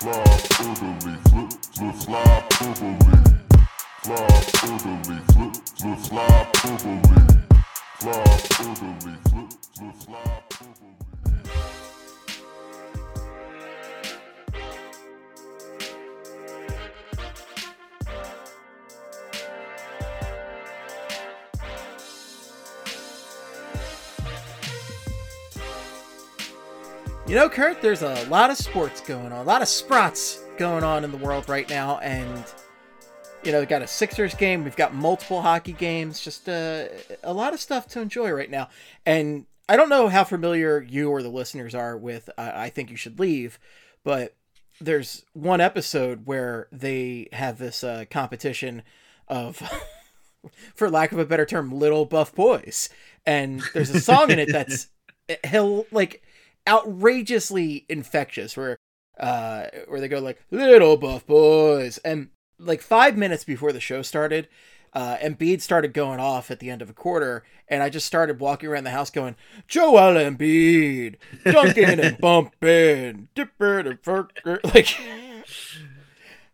Fly orderly, flip, flip, fly orderly. Fly orderly, flip, flip, fly orderly. Fly orderly, flip, flip, fly You know, Kurt, there's a lot of sports going on, a lot of sprots going on in the world right now, and you know, we've got a Sixers game, we've got multiple hockey games, just uh, a lot of stuff to enjoy right now. And I don't know how familiar you or the listeners are with uh, I Think You Should Leave, but there's one episode where they have this uh, competition of, for lack of a better term, little buff boys. And there's a song in it that's he'll like outrageously infectious where uh where they go like little buff boys and like five minutes before the show started uh Embiid started going off at the end of a quarter and I just started walking around the house going Joel Embiid dunking and bumping dipper to furker like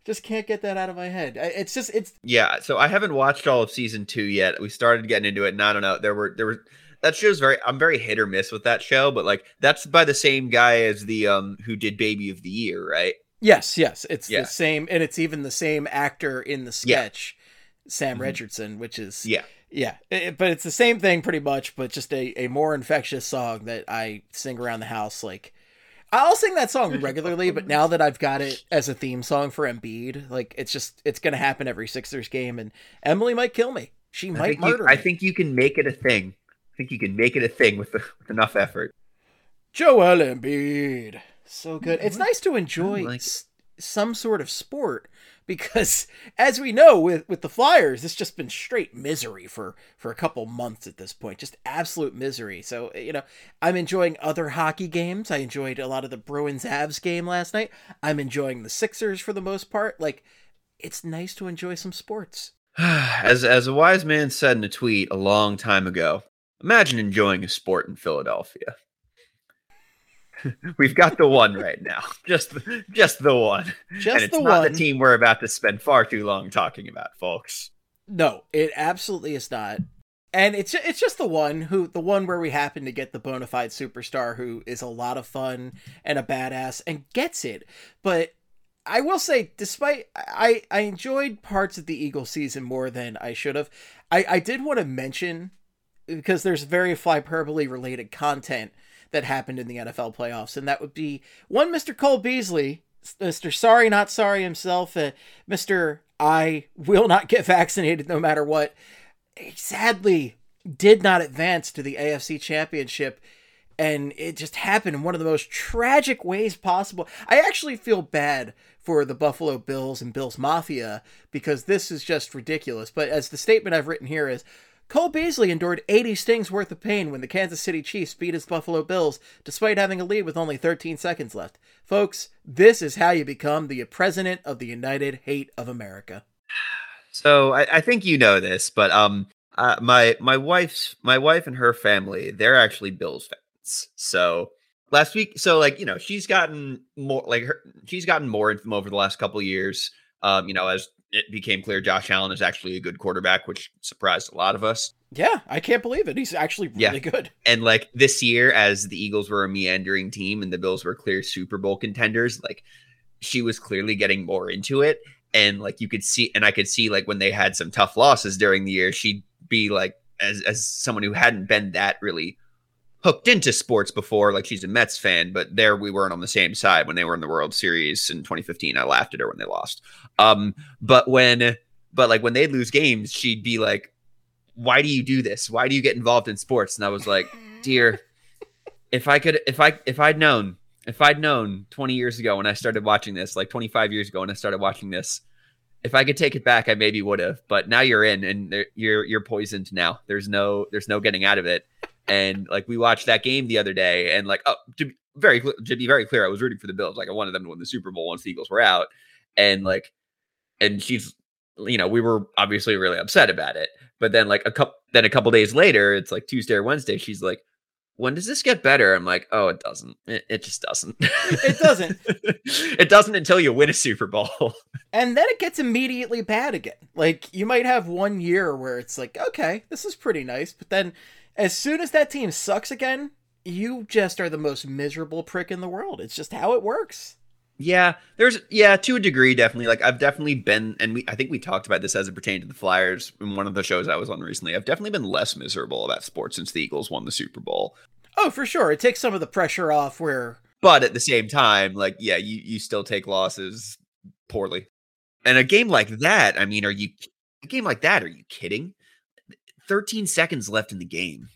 just can't get that out of my head it's just it's Yeah, so I haven't watched all of season two yet. We started getting into it, and I don't know. There were there were that show's very. I'm very hit or miss with that show, but like that's by the same guy as the um who did Baby of the Year, right? Yes, yes, it's Yeah. the same, and it's even the same actor in the Yeah. sketch, Sam Mhm. Richardson, which is Yeah, yeah, it- but it's the same thing pretty much, but just a, a more infectious song that I sing around the house. Like I'll sing that song regularly, but now that I've got it as a theme song for Embiid, like it's just it's gonna happen every Sixers game, and Emily might kill me. She I might you, murder I think you can make it a thing. I think you can make it a thing with, the, with enough effort. Joel Embiid. So good. It's nice to enjoy like s- some sort of sport because as we know with with the Flyers, it's just been straight misery for for a couple months at this point. Just absolute misery. So, you know, I'm enjoying other hockey games. I enjoyed a lot of the Bruins Avs game last night. I'm enjoying the Sixers for the most part. Like it's nice to enjoy some sports. as as a wise man said in a tweet a long time ago, imagine enjoying a sport in Philadelphia. We've got the one right now, just the, just the one, Just and it's the not one. the team we're about to spend far too long talking about, folks. No, it absolutely is not. And it's it's just the one who the one where we happen to get the bona fide superstar who is a lot of fun and a badass and gets it. But I will say, despite I I enjoyed parts of the Eagle season more than I should have. I I did want to mention because there's very hyperbole related content that happened in the NFL playoffs, and that would be one Mr. Cole Beasley, Mr. Sorry Not Sorry himself, uh, Mr. I will not get vaccinated no matter what. He sadly did not advance to the AFC Championship, and it just happened in one of the most tragic ways possible. I actually feel bad for the Buffalo Bills and Bills Mafia because this is just ridiculous. But as the statement I've written here is, Cole Beasley endured 80 stings worth of pain when the Kansas City Chiefs beat his Buffalo Bills despite having a lead with only 13 seconds left. Folks, this is how you become the president of the United Hate of America. So I, I think you know this, but um, uh, my my wife's my wife and her family they're actually Bills fans. So last week, so like you know she's gotten more like her she's gotten more into them over the last couple years. Um, you know as it became clear, Josh Allen is actually a good quarterback, which surprised a lot of us. Yeah, I can't believe it. He's actually Yeah. really good. And like this year, as the Eagles were a meandering team and the Bills were clear Super Bowl contenders, like she was clearly getting more into it. And like you could see, and I could see like when they had some tough losses during the year, she'd be like, as as someone who hadn't been that really hooked into sports before, like she's a Mets fan, but there we weren't on the same side when they were in the World Series in 2015. I laughed at her when they lost. Um, but when, but like when they'd lose games, she'd be like, "Why do you do this? Why do you get involved in sports?" And I was like, "Dear, if I could, if I, if I'd known, if I'd known 20 years ago when I started watching this, like 25 years ago when I started watching this." If I could take it back, I maybe would have. But now you're in, and you're you're poisoned now. There's no there's no getting out of it and like we watched that game the other day and like oh to be very to be very clear i was rooting for the bills like i wanted them to win the super bowl once the eagles were out and like and she's you know we were obviously really upset about it but then like a couple then a couple days later it's like tuesday or wednesday she's like when does this get better? I'm like, oh, it doesn't. It, it just doesn't. It doesn't. it doesn't until you win a Super Bowl. and then it gets immediately bad again. Like you might have one year where it's like, okay, this is pretty nice, but then as soon as that team sucks again, you just are the most miserable prick in the world. It's just how it works. Yeah, there's yeah, to a degree, definitely. Like I've definitely been, and we I think we talked about this as it pertained to the Flyers in one of the shows I was on recently. I've definitely been less miserable about sports since the Eagles won the Super Bowl. Oh, for sure, it takes some of the pressure off. Where, but at the same time, like yeah, you you still take losses poorly. And a game like that, I mean, are you a game like that? Are you kidding? Thirteen seconds left in the game.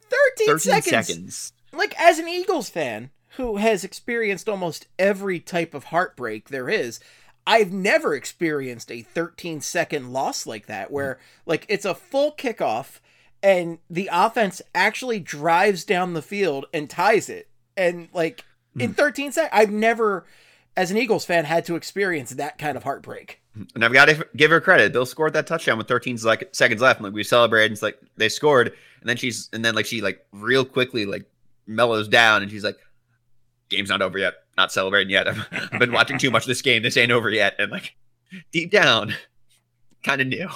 Thirteen, 13 seconds. seconds. Like as an Eagles fan, who has experienced almost every type of heartbreak there is. I've never experienced a 13 second loss like that where like it's a full kickoff and the offense actually drives down the field and ties it. And like in hmm. 13 seconds, I've never as an Eagles fan had to experience that kind of heartbreak. And I've got to give her credit. Bill scored that touchdown with 13 like seconds left. And like we celebrated, and it's like they scored, and then she's and then like she like real quickly like mellows down, and she's like, game's not over yet. Not celebrating yet. I've, I've been watching too much of this game. This ain't over yet. And like deep down, kind of knew.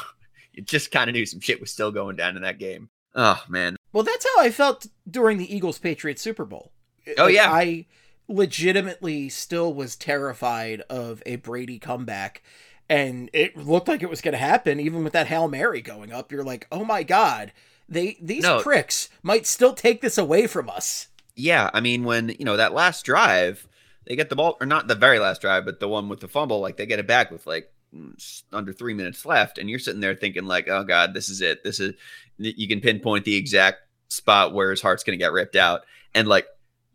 You just kind of knew some shit was still going down in that game. Oh man. Well, that's how I felt during the Eagles Patriots Super Bowl. Oh like, yeah. I legitimately still was terrified of a Brady comeback. And it looked like it was going to happen, even with that Hail Mary going up. You're like, oh my God, they these no. pricks might still take this away from us yeah, I mean, when you know that last drive, they get the ball, or not the very last drive, but the one with the fumble, like they get it back with like mm, under three minutes left, and you're sitting there thinking like, oh god, this is it. This is you can pinpoint the exact spot where his heart's going to get ripped out, and like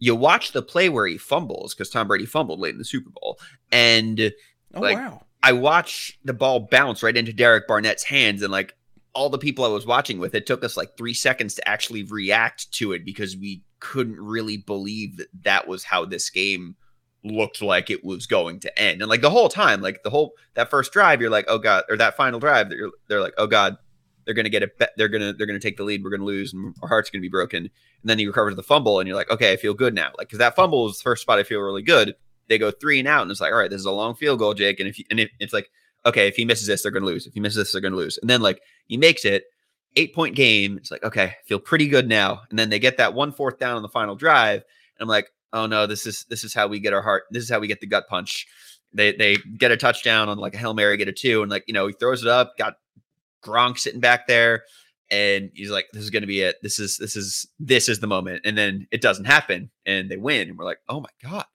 you watch the play where he fumbles because Tom Brady fumbled late in the Super Bowl, and oh, like wow. I watch the ball bounce right into Derek Barnett's hands, and like all the people I was watching with, it took us like three seconds to actually react to it because we couldn't really believe that that was how this game looked like it was going to end. And like the whole time, like the whole that first drive, you're like, oh god, or that final drive, they're they're like, oh god, they're gonna get it. They're gonna they're gonna take the lead. We're gonna lose, and our heart's gonna be broken. And then he recovers the fumble, and you're like, okay, I feel good now. Like because that fumble was the first spot I feel really good. They go three and out, and it's like, all right, this is a long field goal, Jake. And if you, and if, it's like, okay, if he misses this, they're gonna lose. If he misses this, they're gonna lose. And then like he makes it, eight point game. It's like, okay, feel pretty good now. And then they get that one fourth down on the final drive. And I'm like, oh no, this is this is how we get our heart. This is how we get the gut punch. They they get a touchdown on like a Hail Mary, get a two, and like, you know, he throws it up, got Gronk sitting back there, and he's like, This is gonna be it. This is this is this is the moment. And then it doesn't happen and they win. And we're like, oh my God.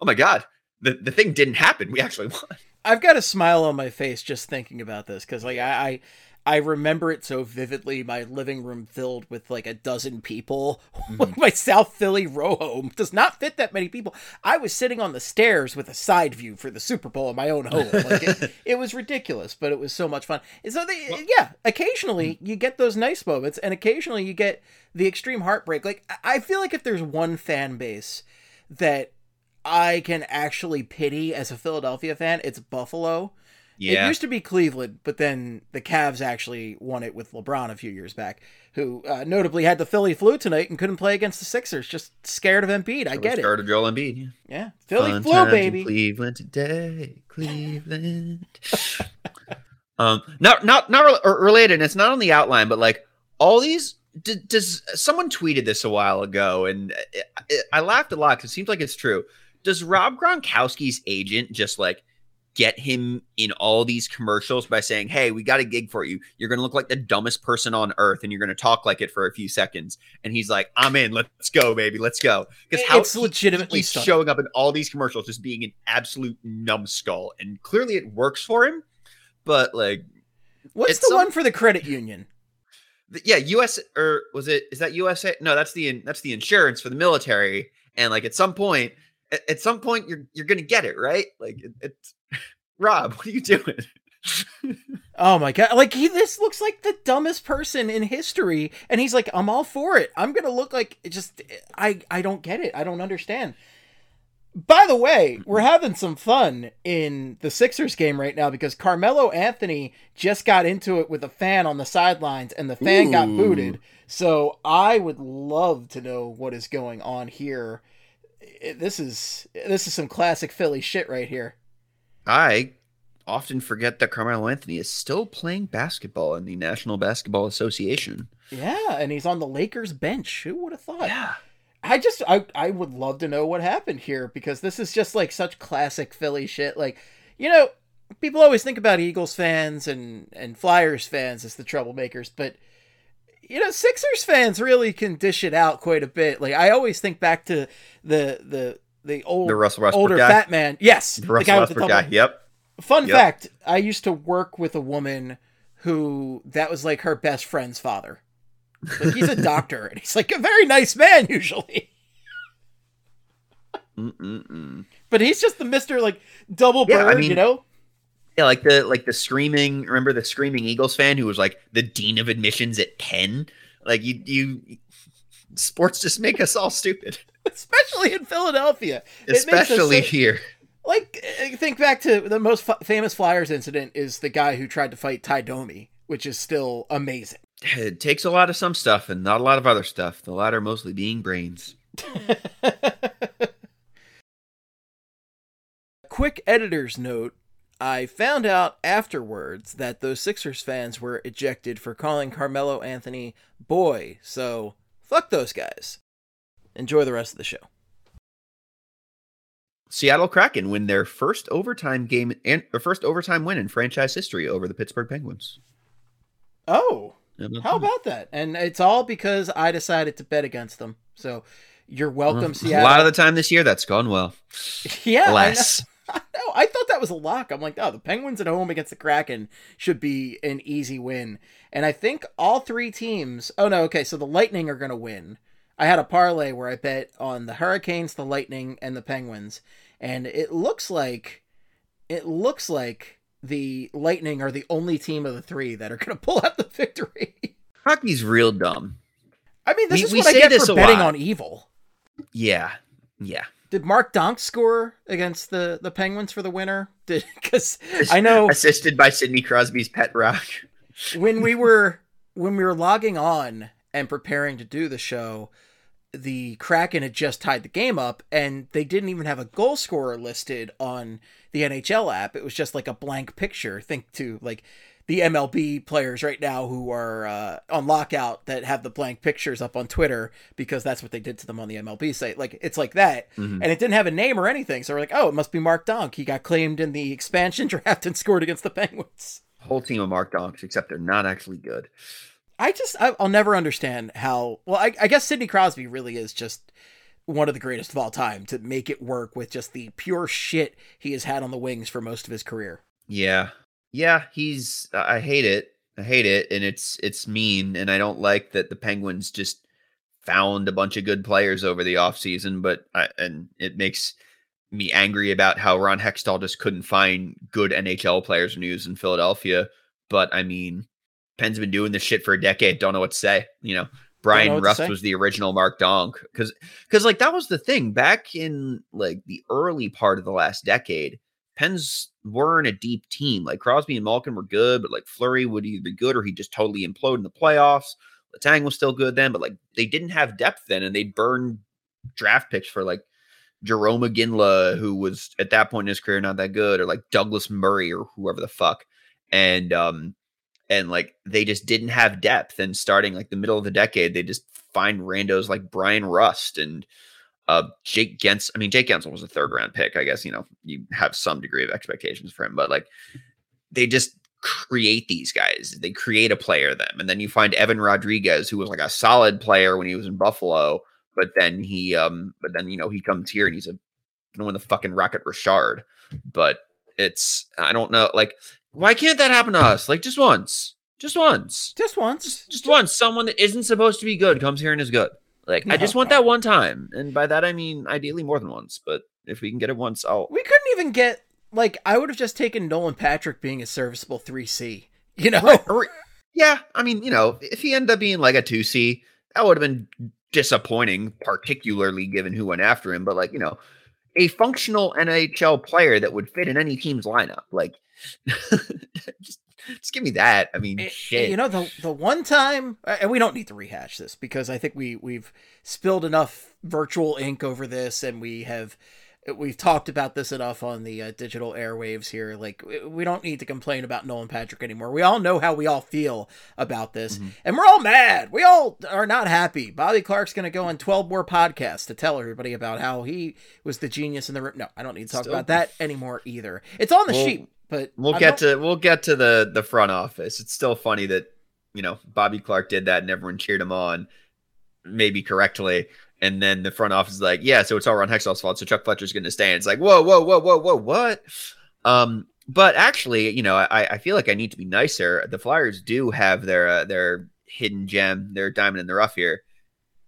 Oh my God. The the thing didn't happen. We actually won. I've got a smile on my face just thinking about this because like I, I I remember it so vividly. My living room filled with like a dozen people. Mm-hmm. my South Philly row home does not fit that many people. I was sitting on the stairs with a side view for the Super Bowl in my own home. Like it, it was ridiculous, but it was so much fun. And so, they, well, yeah, occasionally mm-hmm. you get those nice moments, and occasionally you get the extreme heartbreak. Like I feel like if there's one fan base that I can actually pity as a Philadelphia fan, it's Buffalo yeah. It used to be Cleveland, but then the Cavs actually won it with LeBron a few years back, who uh, notably had the Philly flu tonight and couldn't play against the Sixers, just scared of Embiid. I, I get it. Scared of Joel Embiid. Yeah, yeah. Philly Fun flu, baby. Cleveland today, Cleveland. um, not not not related. It's not on the outline, but like all these. D- does someone tweeted this a while ago, and it, it, I laughed a lot because it seems like it's true. Does Rob Gronkowski's agent just like? Get him in all these commercials by saying, "Hey, we got a gig for you. You're going to look like the dumbest person on earth, and you're going to talk like it for a few seconds." And he's like, "I'm in. Let's go, baby. Let's go." Because how it's legitimately showing up in all these commercials, just being an absolute numbskull, and clearly it works for him. But like, what's the some... one for the credit union? yeah, US or was it? Is that USA? No, that's the that's the insurance for the military. And like at some point, at, some point, you're you're gonna get it right. Like it, it's Rob, what are you doing? oh my god! Like he, this looks like the dumbest person in history, and he's like, "I'm all for it. I'm gonna look like it just." Eh, I I don't get it. I don't understand. By the way, we're having some fun in the Sixers game right now because Carmelo Anthony just got into it with a fan on the sidelines and the fan got booted. So I would love to know what is going on here. This is this is some classic Philly shit right here. I often forget that Carmelo Anthony is still playing basketball in the National Basketball Association. Yeah, and he's on the Lakers bench. Who would have thought? Yeah. I just I I would love to know what happened here because this is just like such classic Philly shit. Like, you know, people always think about Eagles fans and and Flyers fans as the troublemakers, but you know, Sixers fans really can dish it out quite a bit. Like I always think back to the the the old The Russell Westbrook older guy. fat man. Yes, The the Russell guy with the guy. Yep. Fun Yep. fact: I used to work with a woman who that was like her best friend's father. Like he's a doctor, and he's like a very nice man usually. Mm-mm-mm. But he's just the Mister like double bird, Yeah, I mean- you know. Yeah, like the like the screaming. Remember the screaming Eagles fan who was like the dean of admissions at ten. Like you, you, sports just make us all stupid, Especially in Philadelphia, especially so- here. like uh, think back to the most f- famous Flyers incident is the guy who tried to fight Tie Domi, which is still amazing. It takes a lot of some stuff and not a lot of other stuff. The latter mostly being brains. Quick editor's note. I found out afterwards that those Sixers fans were ejected for calling Carmelo Anthony boy, so fuck those guys. Enjoy the rest of the show. Seattle Kraken win their first overtime game and their first overtime win in franchise history over the Pittsburgh Penguins. Oh, how about that? And it's all because I decided to bet against them. So you're welcome, Well, Seattle. A lot of the time this year, that's gone well. yeah. Less. I know. I thought that was a lock. I'm like, oh, the Penguins at home against the Kraken should be an easy win. And I think all three teams. Oh no, okay. So the Lightning are going to win. I had a parlay where I bet on the Hurricanes, the Lightning, and the Penguins, and it looks like it looks like the Lightning are the only team of the three that are going to pull out the victory. Hockey's real dumb. I mean, this We- is what I say get this for betting lot. on evil. Yeah. Yeah. Did Mark Donk score against the the Penguins for the winner? Did because I know Assisted by Sidney Crosby's pet rock. when we were when we were logging on and preparing to do the show, the Kraken had just tied the game up, and they didn't even have a goal scorer listed on the NHL app. It was just like a blank picture. Think to like the MLB players right now who are uh, on lockout that have the blank pictures up on Twitter because that's what they did to them on the MLB site. Like it's like that, Mhm. and it didn't have a name or anything. So we're like, oh, it must be Mark Donk. He got claimed in the expansion draft and scored against the Penguins. Whole team of Mark Donks, except they're not actually good. I just I, I'll never understand how. Well, I, I guess Sidney Crosby really is just one of the greatest of all time to make it work with just the pure shit he has had on the wings for most of his career. Yeah. Yeah, he's I hate it. I hate it and it's it's mean and I don't like that the Penguins just found a bunch of good players over the offseason, but I, and it makes me angry about how Ron Hextall just couldn't find good NHL players to use in Philadelphia, but I mean Penn's been doing this shit for a decade, don't know what to say, you know. Bryan Rust was the original Mark Donk cuz cuz like that was the thing back in like the early part of the last decade Pens weren't a deep team. Like Crosby and Malkin were good, but like Fleury would either be good or he'd just totally implode in the playoffs. Letang was still good then, but like they didn't have depth then, and they'd burn draft picks for like Jarome Iginla, who was at that point in his career not that good, or like Douglas Murray or whoever the fuck. And um and like they just didn't have depth. And starting like the middle of the decade, they just find randos like Bryan Rust and uh, Jake Gens. I mean, Jake Guentzel was a third round pick. I guess you know you have some degree of expectations for him, but like they just create these guys. They create a player them, and then you find Evan Rodrigues, who was like a solid player when he was in Buffalo, but then he, um, but then you know he comes here and he's a gonna win the fucking Rocket Richard. But it's I don't know, like why can't that happen to us? Like just once, just once, Just once, just once. Someone that isn't supposed to be good comes here and is good. Like I just want No. that one time, and by that I mean ideally more than once. But if we can get it once, I'll. we couldn't even get like I would have just taken Nolan Patrick being a serviceable three C. You know, yeah, I mean, you know, if he ended up being like a two C, that would have been disappointing, particularly given who went after him. But like, you know, a functional NHL player that would fit in any team's lineup. Like, just, just give me that. I mean, shit. You know the the one time, and we don't need to rehash this because I think we we've spilled enough virtual ink over this, and we have we've talked about this enough on the uh, digital airwaves here. Like we- don't need to complain about Nolan Patrick anymore. We all know how we all feel about this, Mhm. and we're all mad. We all are not happy. Bobby Clarke's going to go on twelve more podcasts to tell everybody about how he was the genius in the room. No, I don't need to talk Still- about that anymore either. It's on the We'll- sheet, but We'll I get don't- to we'll get to the the front office. It's still funny that you know Bobby Clarke did that and everyone cheered him on, maybe correctly. And then the front office is like, yeah, so it's all Ron Hextall's fault. So Chuck Fletcher's going to stay. And it's like, whoa, whoa, whoa, whoa, whoa, what? Um, but actually, you know, I, I feel like I need to be nicer. The Flyers do have their uh, their hidden gem, their diamond in the rough here.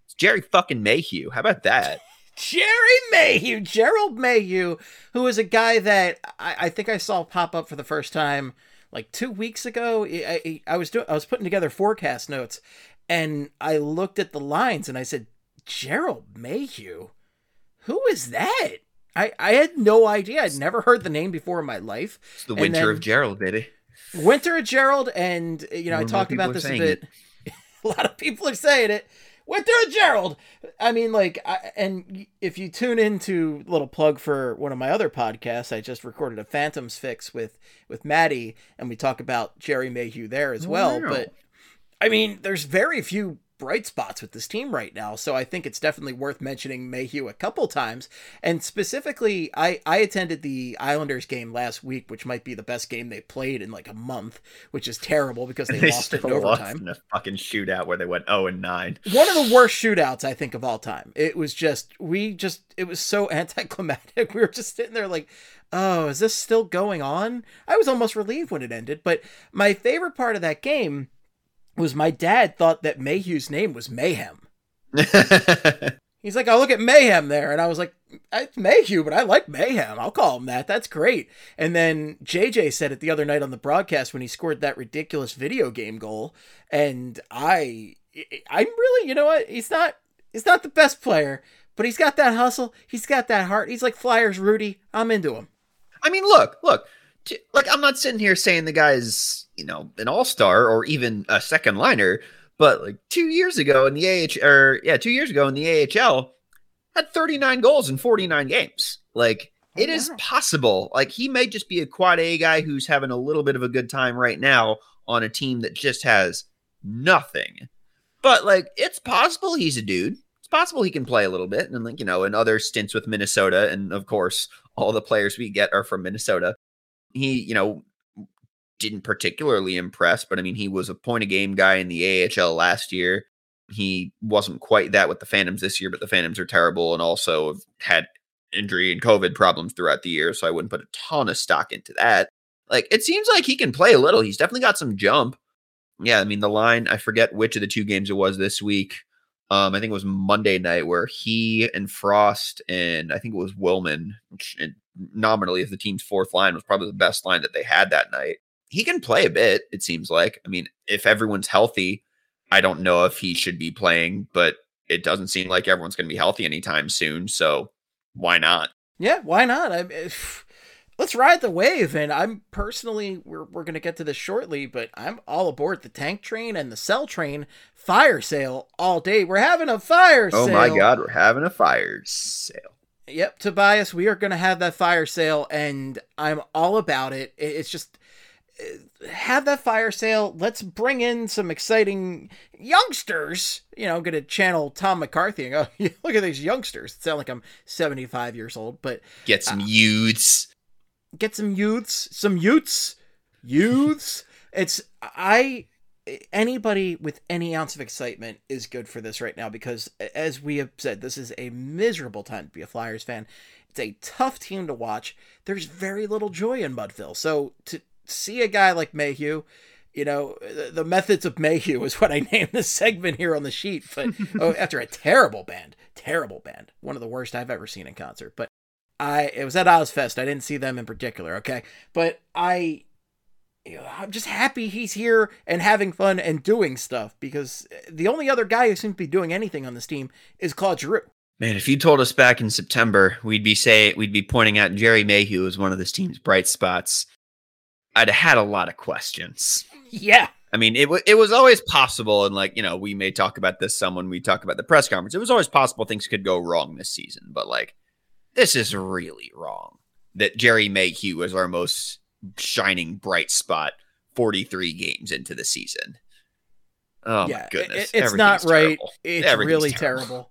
It's Gerry fucking Mayhew. How about that? Gerry Mayhew, Gerald Mayhew, who is a guy that I, I think I saw pop up for the first time like two weeks ago. I, I, I was doing, I was putting together forecast notes, and I looked at the lines and I said, Gerald Mayhew, who is that? I, I had no idea. I'd never heard the name before in my life. It's the And winter then- of Gerald, baby. Winter of Gerald, and you know, More I talked about this a bit. a lot of people are saying it. Winter of Gerald. I mean, like, I, and if you tune into little plug for one of my other podcasts, I just recorded a Phantoms fix with with Maddie, and we talk about Gerry Mayhew there as well. wow. But I mean, there's very few bright spots with this team right now, so I think it's definitely worth mentioning Mayhew a couple times. And specifically, I I attended the Islanders game last week, which might be the best game they played in like a month, which is terrible because they, They lost it in overtime. in a fucking shootout where they went 0 and 9. One of the worst shootouts I think of all time. It was just we just it was so anticlimactic. We were just sitting there like, oh, is this still going on? I was almost relieved when it ended. But my favorite part of that game was my dad thought that Mayhew's name was Mayhem. He's like, oh, look at Mayhem there. And I was like, it's Mayhew, but I like Mayhem. I'll call him that. That's great. And then JJ said it the other night on the broadcast when he scored that ridiculous video game goal. And I, I'm really, you know what? He's not, he's not the best player, but he's got that hustle. He's got that heart. He's like Flyers Rudy. I'm into him. I mean, look, look, look. I'm not sitting here saying the guy's, you know, an all star or even a second liner, but like two years ago in the AH, or yeah, two years ago in the AHL, had 39 goals in 49 games. Like Oh, it is wow. possible. Like he may just be a quad A guy who's having a little bit of a good time right now on a team that just has nothing. But like it's possible he's a dude. It's possible he can play a little bit. And like, you know, in other stints with Minnesota, and of course, all the players we get are from Minnesota. He, you know, didn't particularly impress, but I mean, he was a point a game guy in the AHL last year. He wasn't quite that with the Phantoms this year, but the Phantoms are terrible and also have had injury and COVID problems throughout the year. So I wouldn't put a ton of stock into that. Like, it seems like he can play a little. He's definitely got some jump. Yeah, I mean, the line, I forget which of the two games it was this week. Um, I think it was Monday night where he and Frost and I think it was and nominally if the team's fourth line, was probably the best line that they had that night. He can play a bit, it seems like. I mean, if everyone's healthy, I don't know if he should be playing, but it doesn't seem like everyone's going to be healthy anytime soon. So why not? Yeah, why not? I, if, let's ride the wave. And I'm personally, we're, we're going to get to this shortly, but I'm all aboard the tank train and the sell train fire sale all day. We're having a fire Oh sale. my God, we're having a fire sale. Yep, Tobias, we are going to have that fire sale, and I'm all about it. It- It's just uh, have that fire sale. Let's bring in some exciting youngsters. You know, I'm going to channel Tom McCarthy and go, look at these youngsters. It sound like I'm 75 years old, but Get some youths. get some youths, some youths, youths. it's I anybody with any ounce of excitement is good for this right now because as we have said, this is a miserable time to be a Flyers fan. It's a tough team to watch. There's very little joy in Mudville. So to see a guy like Mayhew, you know, the, the methods of Mayhew is what I named this segment here on the sheet. But oh, after a terrible band, terrible band, one of the worst I've ever seen in concert. But I it was at Ozzfest. I didn't see them in particular, okay? But I I'm just happy he's here and having fun and doing stuff because the only other guy who seems to be doing anything on this team is Claude Giroux. Man, if you told us back in September, we'd be say we'd be pointing out Gerry Mayhew as one of this team's bright spots. I'd have had a lot of questions. Yeah. I mean, it was it was always possible, and like you know, we may talk about this some when we talk about the press conference. It was always possible things could go wrong this season, but like this is really wrong. That Gerry Mayhew was our most shining bright spot 43 games into the season. Oh yeah. my goodness. It- it's not right. terrible. It's really terrible. terrible.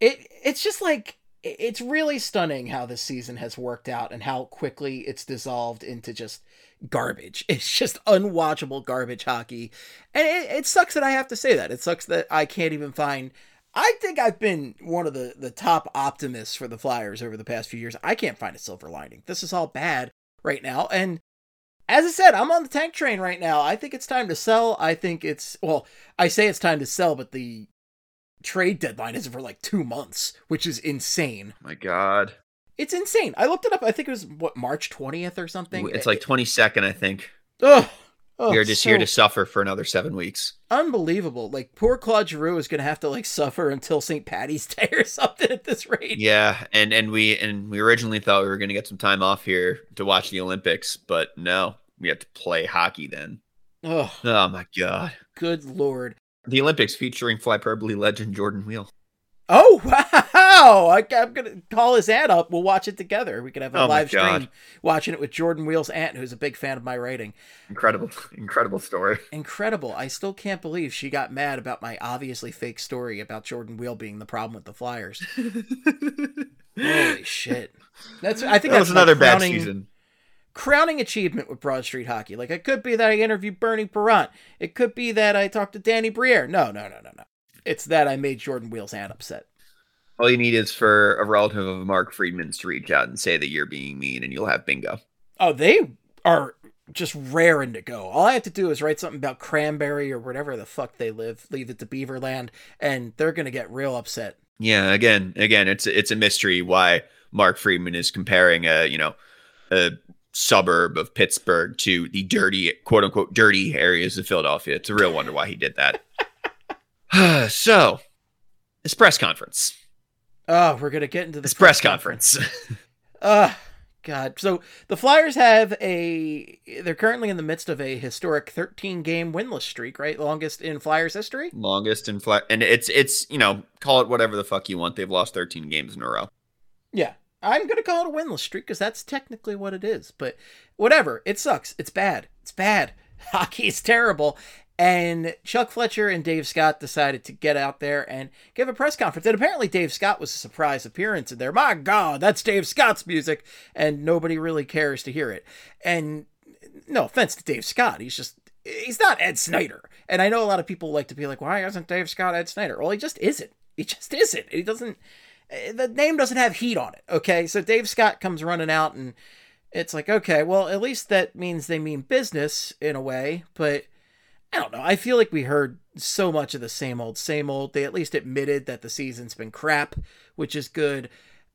It it's just like it's really stunning how this season has worked out and how quickly it's dissolved into just garbage. It's just unwatchable garbage hockey. And it, it sucks that I have to say that. It sucks that I can't even find I think I've been one of the, the top optimists for the Flyers over the past few years. I can't find a silver lining. This is all bad right now. And as I said, I'm on the tank train right now. I think it's time to sell. I think it's well, I say it's time to sell, but the trade deadline isn't for like two months, which is insane. Oh my God. It's insane. I looked it up. I think it was what March 20th or something. It's like 22nd, I think. ugh, Oh, ugh, You're just so here to suffer for another seven weeks. unbelievable. Like poor Claude Giroux is gonna have to like suffer until St. Patty's Day or something at this rate. Yeah, and and we and we originally thought we were going to get some time off here to watch the Olympics, but no, we have to play hockey then. Ugh, Oh my god, good lord. the Olympics featuring Flyperbole legend Jordan Weal. Oh wow! I, I'm gonna call his aunt up. We'll watch it together. We could have a Oh live stream watching it with Jordan Weal's aunt, who's a big fan of my writing. Incredible, incredible story. Incredible! I still can't believe she got mad about my obviously fake story about Jordan Weal being the problem with the Flyers. Holy shit! That's I think that that's another bad season. crowning achievement with Broad Street Hockey. Like it could be that I interviewed Bernie Parent. It could be that I talked to Danny Briere. No, no, no, no, no. It's that I made Jordan Weal's aunt upset. All you need is for a relative of Mark Friedman's to reach out and say that you're being mean, and you'll have bingo. Oh, they are just raring to go. All I have to do is write something about Cranberry or whatever the fuck they live, leave it to Beaverland, and they're gonna get real upset. Yeah, again, again, it's it's a mystery why Mark Friedman is comparing a you know a suburb of Pittsburgh to the dirty quote unquote dirty areas of Philadelphia. It's a real wonder why he did that. so, this press conference, Oh, we're gonna get into this this press conference. Uh God. So the Flyers have a they're currently in the midst of a historic 13 game winless streak, right? Longest in Flyers history. Longest in flat, and it's it's you know call it whatever the fuck you want. They've lost 13 games in a row. Yeah. I'm going to call it a winless streak because that's technically what it is. But whatever. It sucks. It's bad. It's bad. Hockey is terrible. And Chuck Fletcher and Dave Scott decided to get out there and give a press conference. And apparently, Dave Scott was a surprise appearance in there. My God, that's Dave Scott's music. And nobody really cares to hear it. And no offense to Dave Scott. He's just, he's not Ed Snider. And I know a lot of people like to be like, why isn't Dave Scott Ed Snider? Well, he just isn't. He just isn't. He doesn't, the name doesn't have heat on it. Okay. So Dave Scott comes running out and it's like, okay, well, at least that means they mean business in a way. But I don't know. I feel like we heard so much of the same old, same old. They at least admitted that the season's been crap, which is good.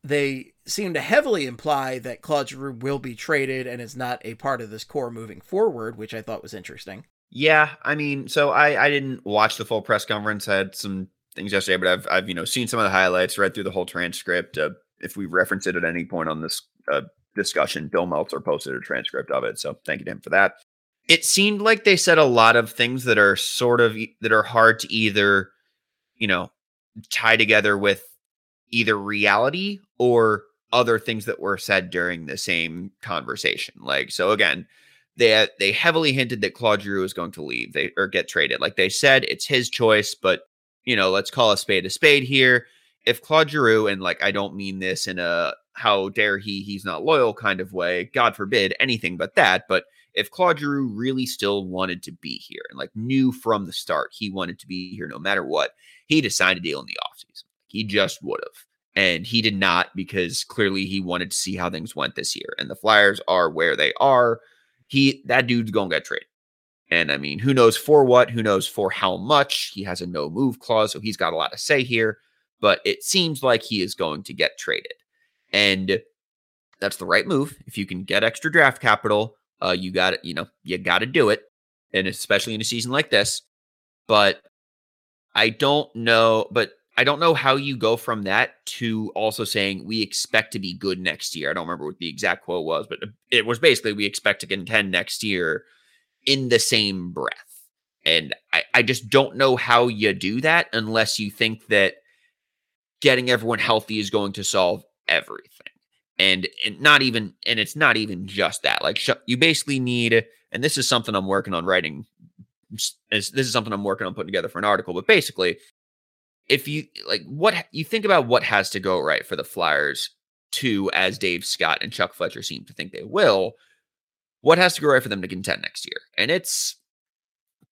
They seem to heavily imply that Claude Giroux will be traded and is not a part of this core moving forward, which I thought was interesting. Yeah, I mean, so I I didn't watch the full press conference. I had some things yesterday, but I've I've you know seen some of the highlights, read through the whole transcript. Uh, if we reference it at any point on this uh, discussion, Bill Meltzer posted a transcript of it, so thank you to him for that. It seemed like they said a lot of things that are sort of that are hard to either, you know, tie together with either reality or other things that were said during the same conversation. Like so again, they they heavily hinted that Claude Giroux is going to leave they or get traded. Like they said, it's his choice, but you know, let's call a spade a spade here. If Claude Giroux, and like I don't mean this in a how dare he, he's not loyal kind of way, God forbid, anything but that. But if Claude Giroux really still wanted to be here and like knew from the start he wanted to be here no matter what, he'd have signed a deal in the offseason. He just would have. And he did not because clearly he wanted to see how things went this year. And the Flyers are where they are. He that dude's gonna get traded. And I mean, who knows for what? Who knows for how much? He has a no move clause, so he's got a lot to say here. But it seems like he is going to get traded. And that's the right move. If you can get extra draft capital, uh, you got it, you know, you got to do it. And especially in a season like this. But I don't know, but I don't know how you go from that to also saying we expect to be good next year. I don't remember what the exact quote was, but it was basically we expect to contend next year in the same breath. And I, I just don't know how you do that unless you think that getting everyone healthy is going to solve everything. And, and not even, and it's not even just that. Like sh- you basically need, and this is something I'm working on writing. This is something I'm working on putting together for an article. But basically, if you like what you think about what has to go right for the Flyers to, as Dave Scott and Chuck Fletcher seem to think they will, what has to go right for them to contend next year? And it's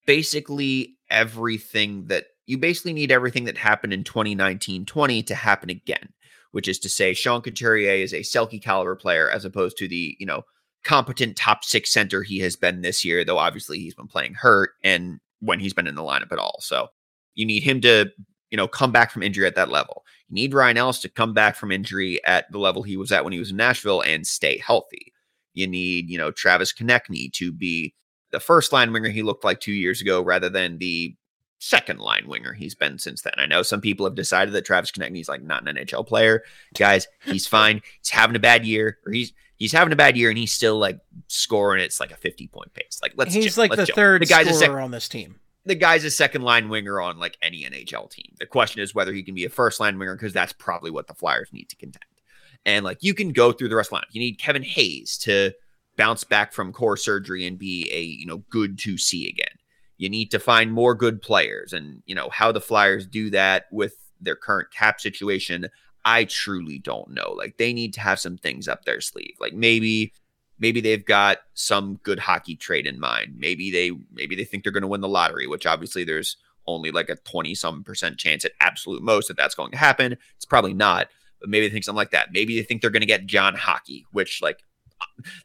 basically everything that you basically need everything that happened in 2019 20 to happen again, which is to say, Sean Couturier is a Selke caliber player as opposed to the, you know, competent top six center he has been this year, though obviously he's been playing hurt and when he's been in the lineup at all. So you need him to you know, come back from injury at that level. You need Ryan Ellis to come back from injury at the level he was at when he was in Nashville and stay healthy. You need, you know, Travis Konecny to be the first line winger he looked like two years ago rather than the second line winger he's been since then. I know some people have decided that Travis Konecny is like not an NHL player. Guys, he's fine. He's having a bad year, or he's he's having a bad year, and he's still like scoring. It's like a fifty point pace. Like let's he's just, like let's the third the guy's scorer a sec- on this team the guy's a second line winger on like any NHL team. The question is whether he can be a first line winger because that's probably what the Flyers need to contend. And like you can go through the rest of the lineup. You need Kevin Hayes to bounce back from core surgery and be a you know good to see again. You need to find more good players, and you know how the Flyers do that with their current cap situation. I truly don't know. Like they need to have some things up their sleeve. Like maybe maybe they've got some good hockey trade in mind. Maybe they maybe they think they're going to win the lottery, which obviously there's only like a 20 some percent chance at absolute most that that's going to happen. It's probably not, but maybe they think something like that. Maybe they think they're going to get John Hockey, which like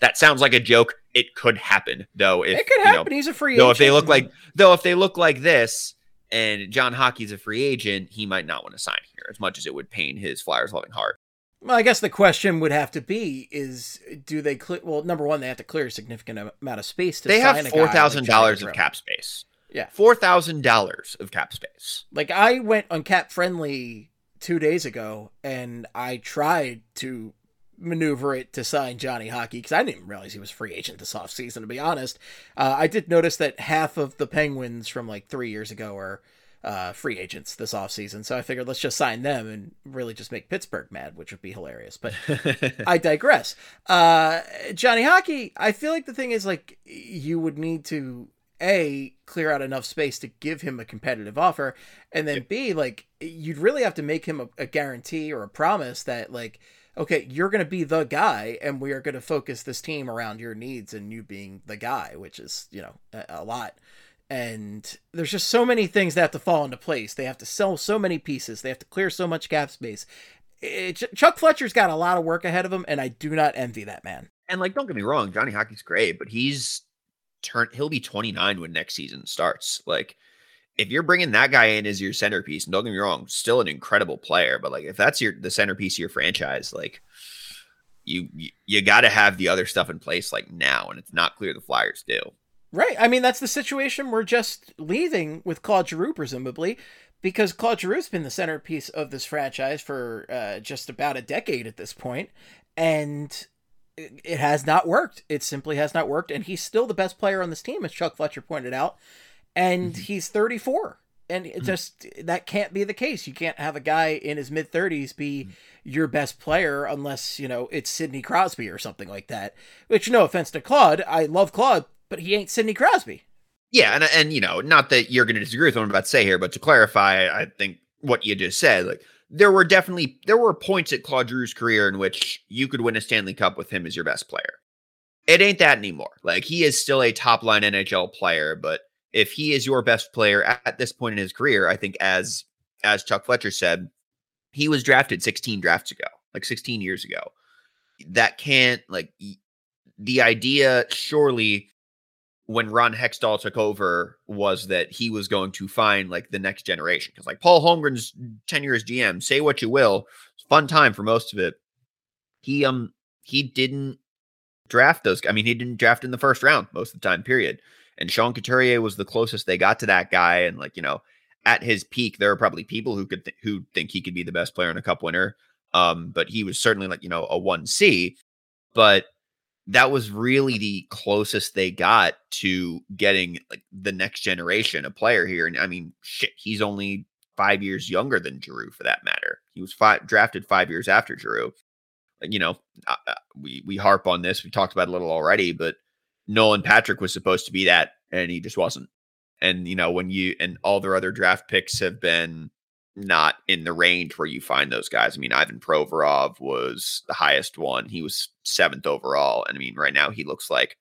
that sounds like a joke. It could happen though. If it could you know, happen. He's a free though agent. if they look like though if they look like this and John Hockey's a free agent, he might not want to sign here as much as it would pain his Flyers loving heart. Well, I guess the question would have to be: Is do they clear? Well, number one, they have to clear a significant amount of space to. They sign have four thousand like dollars of cap space. Yeah. four thousand dollars of cap space. Like I went on Cap Friendly two days ago, and I tried to maneuver it to sign Johnny Hockey because I didn't realize he was a free agent this offseason, to be honest. Uh, I did notice that half of the Penguins from like three years ago are uh, free agents this offseason. So I figured let's just sign them and really just make Pittsburgh mad, which would be hilarious. But I digress. Uh, Johnny Hockey, I feel like the thing is like you would need to a clear out enough space to give him a competitive offer, and then b like you'd really have to make him a, a guarantee or a promise that like okay you're going to be the guy and we are going to focus this team around your needs and you being the guy which is you know a, a lot and there's just so many things that have to fall into place they have to sell so many pieces they have to clear so much cap space it, chuck fletcher's got a lot of work ahead of him and i do not envy that man and like, don't get me wrong, Johnny Hockey's great, but he's turned. He'll be 29 when next season starts. Like, if you're bringing that guy in as your centerpiece, don't get me wrong, still an incredible player, but like, if that's your the centerpiece of your franchise, like, you you, you got to have the other stuff in place like now, and it's not clear the Flyers do. Right. I mean, that's the situation we're just leaving with Claude Giroux, presumably, because Claude Giroux's been the centerpiece of this franchise for uh, just about a decade at this point, and it has not worked. It simply has not worked, and he's still the best player on this team, as Chuck Fletcher pointed out, and mm-hmm. he's 34. And it mm. just that can't be the case. You can't have a guy in his mid 30s be mm. your best player unless, you know, it's Sidney Crosby or something like that. Which no offense to Claude, I love Claude, but he ain't Sidney Crosby. Yeah, and and you know, not that you're going to disagree with what I'm about to say here, but to clarify, I think what you just said, like there were definitely there were points at Claude Giroux's career in which you could win a Stanley Cup with him as your best player. It ain't that anymore. Like he is still a top line NHL player, but if he is your best player at, this point in his career, I think as as Chuck Fletcher said, he was drafted 16 drafts ago, like 16 years ago. That can't like the idea surely when Ron Hextall took over was that he was going to find like the next generation. Because like Paul Holmgren's tenure as GM, say what you will, fun time for most of it. He um he didn't draft those. I mean, he didn't draft in the first round most of the time, period. And Sean Couturier was the closest they got to that guy. And like, you know, at his peak, there are probably people who could th- who think he could be the best player in a cup winner. Um, but he was certainly like, you know, a 1C. But that was really the closest they got to getting like the next generation a player here. And I mean, shit, he's only five years younger than Giroux for that matter. He was five, drafted five years after Giroux. You know, uh, uh, we we harp on this. We talked about it a little already, but Nolan Patrick was supposed to be that, and he just wasn't. And you know, when you and all their other draft picks have been not in the range where you find those guys. I mean, Ivan Provorov was the highest one. He was seventh overall. And I mean, right now he looks like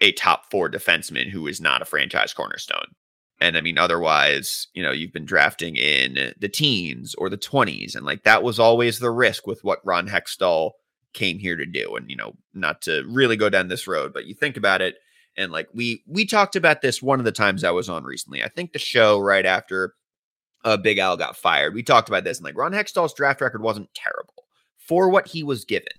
a top four defenseman who is not a franchise cornerstone. And I mean, otherwise, you know, you've been drafting in the teens or the 20s. And like that was always the risk with what Ron Hextall came here to do. And, you know, not to really go down this road, but you think about it. And like we we talked about this one of the times I was on recently. I think the show right after uh, Big Al got fired. We talked about this, and like Ron Hextall's draft record wasn't terrible for what he was given.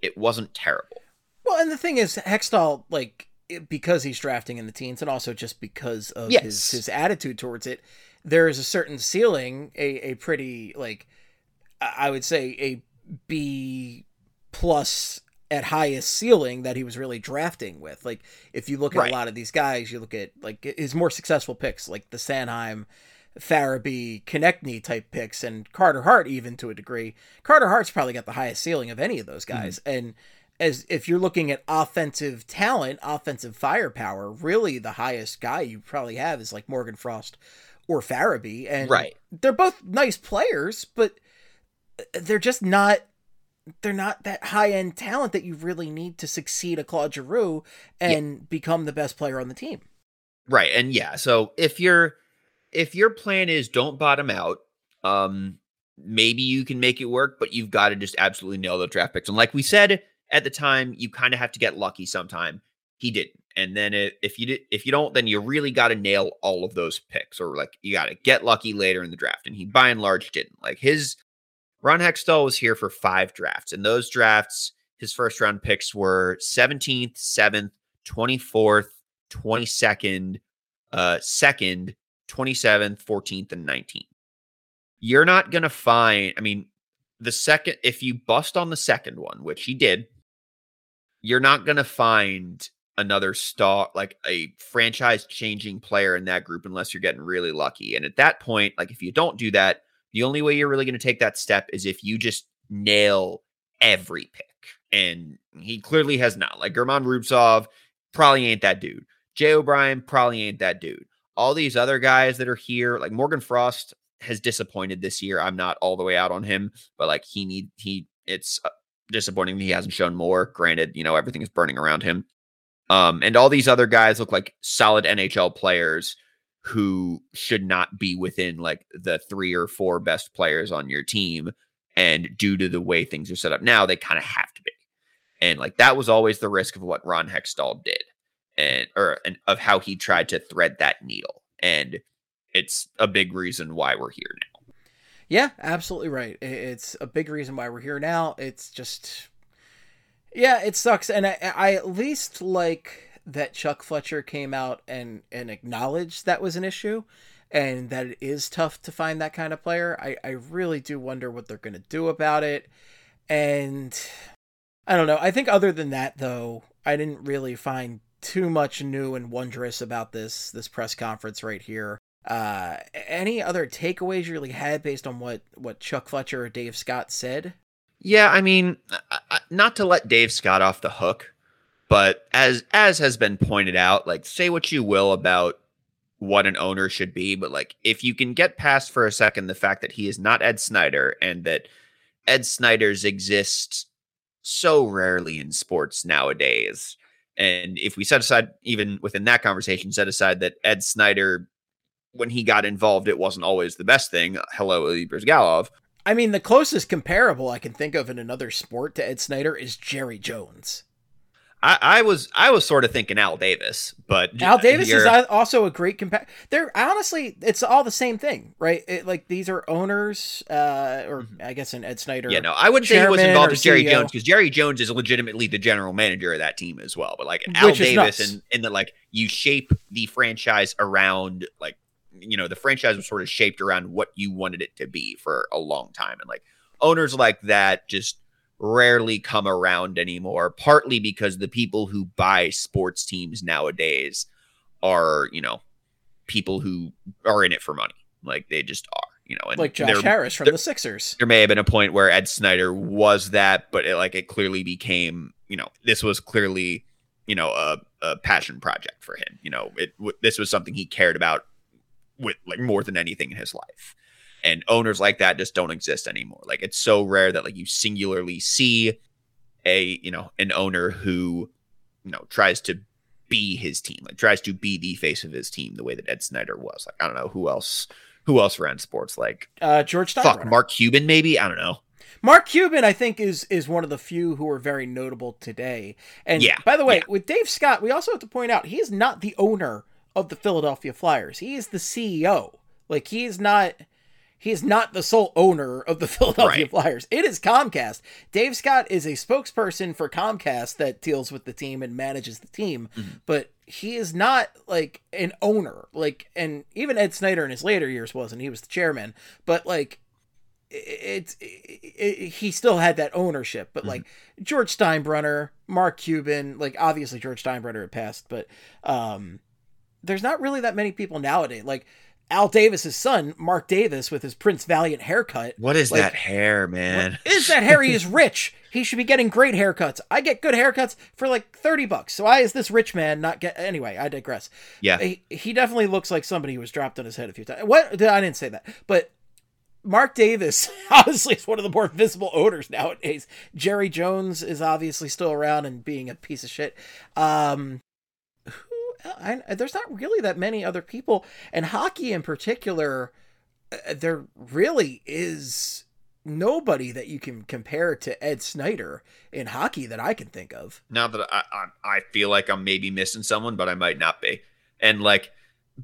It wasn't terrible. Well, and the thing is, Hextall, like because he's drafting in the teens, and also just because of yes. his his attitude towards it, there is a certain ceiling, a a pretty like I would say a B plus at highest ceiling that he was really drafting with. Like if you look at Right. a lot of these guys, you look at like his more successful picks, like the Sanheim, Farabee, Konecny type picks, and Carter Hart even to a degree. Carter Hart's probably got the highest ceiling of any of those mm-hmm. guys. And as if you're looking at offensive talent, offensive firepower, really the highest guy you probably have is like Morgan Frost or Farabee. And Right. they're both nice players, but they're just not they're not that high end talent that you really need to succeed a Claude Giroux and become the best player on the team. Right. And yeah, so if you're if your plan is don't bottom out, um maybe you can make it work, but you've got to just absolutely nail the draft picks. And like we said at the time, you kind of have to get lucky sometime. He didn't. And then if you did if you don't, then you really got to nail all of those picks or like you got to get lucky later in the draft. And he by and large didn't. Like his Ron Hextall was here for five drafts, and those drafts, his first round picks were 17th, 7th, 24th, 22nd, uh, 2nd, 27th, 14th, and 19th. You're not going to find, I mean, the second, if you bust on the second one, which he did, you're not going to find another star, like a franchise changing player in that group unless you're getting really lucky. And at that point, like if you don't do that, the only way you're really going to take that step is if you just nail every pick. And he clearly has not. Like German Rubtsov probably ain't that dude. Jay O'Brien probably ain't that dude. All these other guys that are here, like Morgan Frost has disappointed this year. I'm not all the way out on him, but like he need he it's uh, disappointing that he hasn't shown more. Granted, you know, everything is burning around him. Um, and all these other guys look like solid NHL players who should not be within like the three or four best players on your team. And due to the way things are set up now, they kind of have to be. And like that was always the risk of what Ron Hextall did, and or and of how he tried to thread that needle. And it's a big reason why we're here now. Yeah, absolutely right. It's a big reason why we're here now. It's just, yeah, it sucks, and I, I at least like that Chuck Fletcher came out and and acknowledged that was an issue, and that it is tough to find that kind of player. I I really do wonder what they're gonna do about it, and I don't know. I think other than that, though, I didn't really find too much new and wondrous about this this press conference right here uh any other takeaways you really had based on what what chuck fletcher or dave scott said Yeah, I mean, not to let Dave Scott off the hook, but as as has been pointed out, like say what you will about what an owner should be, but like if you can get past for a second the fact that he is not Ed Snider and that Ed Snider's exist so rarely in sports nowadays. And if we set aside even within that conversation, set aside that Ed Snider, when he got involved, it wasn't always the best thing. Hello, Ilya Bryzgalov. i mean the closest comparable i can think of in another sport to ed snider is jerry jones I, I was I was sort of thinking Al Davis, but al davis is also a great compare they're honestly it's all the same thing right it, like these are owners uh or i guess an ed snider yeah, no, I wouldn't say he was involved with Jerry CEO. Jones because Jerry Jones is legitimately the general manager of that team as well. But like Al Which Davis and in that like you shape the franchise around like you know the franchise was sort of shaped around what you wanted it to be for a long time and like owners like that just rarely come around anymore partly because the people who buy sports teams nowadays are you know people who are in it for money like they just are you know and like Josh there- Harris from there- the Sixers. there may have been a point where Ed Snider was that, but it, like it clearly became, you know, this was clearly, you know, a, a passion project for him. You know, it w- this was something he cared about with like more than anything in his life. And owners like that just don't exist anymore. Like it's so rare that like you singularly see a, you know, an owner who, you know, tries to be his team, like tries to be the face of his team the way that Ed Snider was. Like I don't know who else who else ran sports like Uh, George fuck Steinbrenner. Mark Cuban maybe I don't know Mark Cuban, I think, is is one of the few who are very notable today. And Yeah, by the way, yeah. with Dave Scott, we also have to point out he is not the owner of the Philadelphia Flyers. He is the CEO. Like he is not he is not the sole owner of the Philadelphia Right. Flyers. It is Comcast. Dave Scott is a spokesperson for Comcast that deals with the team and manages the team, Mhm. but he is not like an owner. Like and even Ed Snider in his later years wasn't. He was the chairman, but like it's it, it, he still had that ownership but like george steinbrenner mark cuban like obviously george steinbrenner had passed but um there's not really that many people nowadays like al davis's son mark davis with his prince valiant haircut What is Like, that hair, man? is that harry is rich he should be getting great haircuts i get good haircuts for like 30 bucks so why is this rich man not get anyway i digress yeah. he, he definitely looks like somebody who was dropped on his head a few times. What I didn't say that, but Mark Davis obviously is one of the more visible owners nowadays. Jerry Jones is obviously still around and being a piece of shit. Um, I, there's not really that many other people, and hockey in particular, uh, there really is nobody that you can compare to Ed Snider in hockey that I can think of. Now that I, I I feel like I'm maybe missing someone, but I might not be. And like,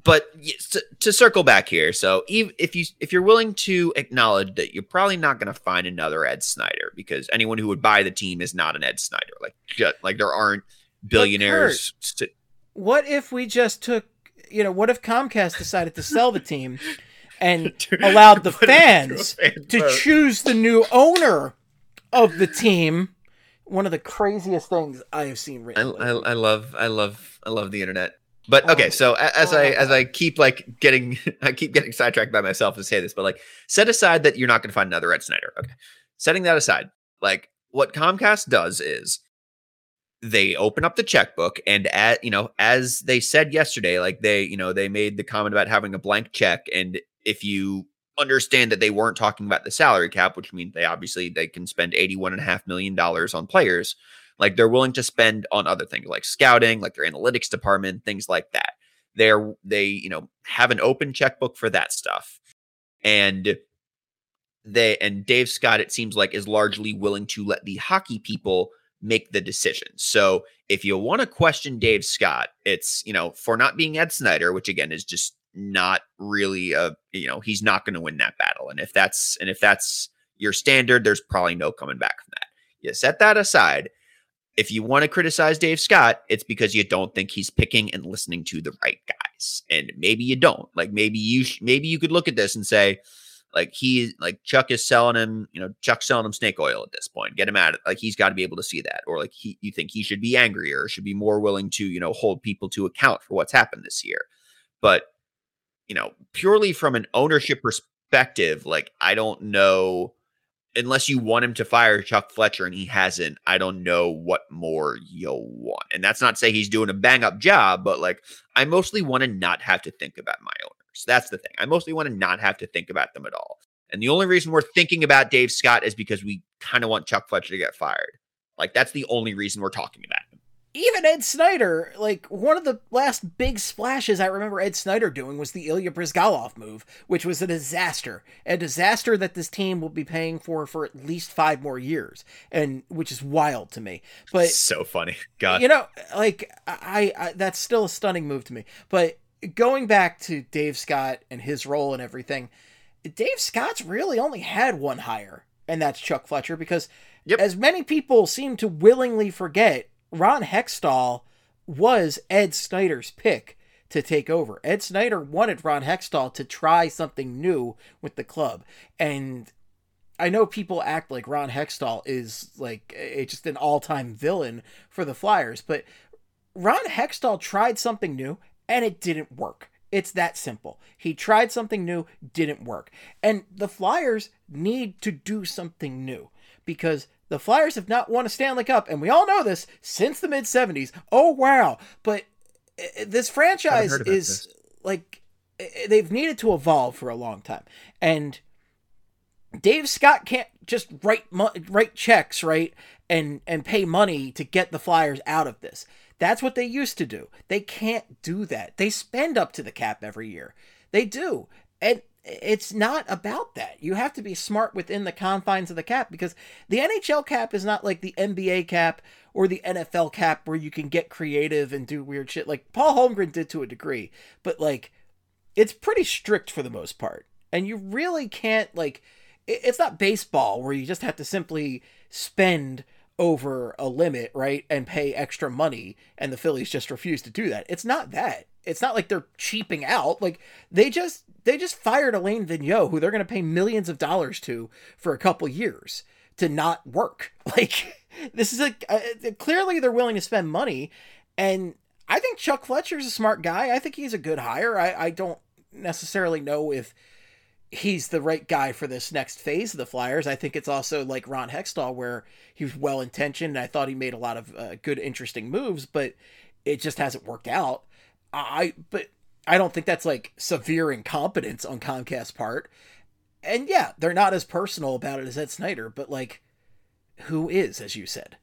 but to, to circle back here, so if you if you're willing to acknowledge that you're probably not going to find another Ed Snider because anyone who would buy the team is not an Ed Snider. Like, like there aren't billionaires. st- what if we just took you know what if comcast decided to sell the team and allowed the put it into a fans fan to vote. choose the new owner of the team one of the craziest things i have seen I, written I, I love I love I love the internet. But okay, Oh. so as oh, I Oh. as I keep like getting I keep getting sidetracked by myself to say this, but like set aside that you're not going to find another Ed Snider. Okay, setting that aside, like what Comcast does is they open up the checkbook and at you know as they said yesterday, like they you know they made the comment about having a blank check, and if you understand that they weren't talking about the salary cap, which means they obviously they can spend eighty one and a half million dollars on players like they're willing to spend on other things like scouting like their analytics department things like that. They're they you know have an open checkbook for that stuff. And they and dave scott it seems like is largely willing to let the hockey people make the decision so if you want to question dave scott it's you know for not being ed snider which again is just not really a you know he's not going to win that battle and if that's and if that's your standard there's probably no coming back from that you set that aside if you want to criticize Dave Scott, it's because you don't think he's picking and listening to the right guys. And maybe you don't. Like maybe you sh- maybe you could look at this and say like he like Chuck is selling him, you know, Chuck's selling him snake oil at this point. Get him out of like he's got to be able to see that or like he you think he should be angrier should be more willing to, you know, hold people to account for what's happened this year. But you know, purely from an ownership perspective, like I don't know unless you want him to fire Chuck Fletcher and he hasn't, I don't know what more you'll want. And that's not say he's doing a bang up job, but like I mostly want to not have to think about my owners. That's the thing. I mostly want to not have to think about them at all. And the only reason we're thinking about Dave Scott is because we kind of want Chuck Fletcher to get fired. Like that's the only reason we're talking about him. even Ed Snider, like one of the last big splashes I remember Ed Snider doing was the Ilya Bryzgalov move, which was a disaster, a disaster that this team will be paying for for at least five more years, and which is wild to me. But so funny. God. you know, like I, I, that's still a stunning move to me. But going back to Dave Scott and his role and everything, Dave Scott's really only had one hire, and that's Chuck Fletcher, because Yep. as many people seem to willingly forget, Ron Hextall was Ed Snider's pick to take over. Ed Snider wanted Ron Hextall to try something new with the club. And I know people act like Ron Hextall is like a, just an all time villain for the Flyers, but Ron Hextall tried something new and it didn't work. It's that simple. He tried something new, didn't work. And the Flyers need to do something new because the Flyers have not won a Stanley Cup, and we all know this since the mid 70s. Oh, wow. But uh, this franchise is this. like uh, they've needed to evolve for a long time. And Dave Scott can't just write write checks, right? And and pay money to get the Flyers out of this. That's what they used to do. They can't do that. They spend up to the cap every year. They do. And it's not about that. You have to be smart within the confines of the cap because the NHL cap is not like the NBA cap or the NFL cap where you can get creative and do weird shit like Paul Holmgren did to a degree. But like it's pretty strict for the most part. And you really can't like it's not baseball where you just have to simply spend over a limit, right? And pay extra money and the Phillies just refuse to do that. It's not that. It's not like they're cheaping out. Like they just they just fired Alain Vigneault, who they're going to pay millions of dollars to for a couple years to not work. Like this is a clearly they're willing to spend money, and I think Chuck Fletcher's a smart guy. I think he's a good hire. I, I don't necessarily know if he's the right guy for this next phase of the Flyers. I think it's also like Ron Hextall, where he was well intentioned. And I thought he made a lot of uh, good, interesting moves, but it just hasn't worked out. I but I don't think that's like severe incompetence on Comcast's part. And yeah, they're not as personal about it as Ed Snider, but like who is, as you said.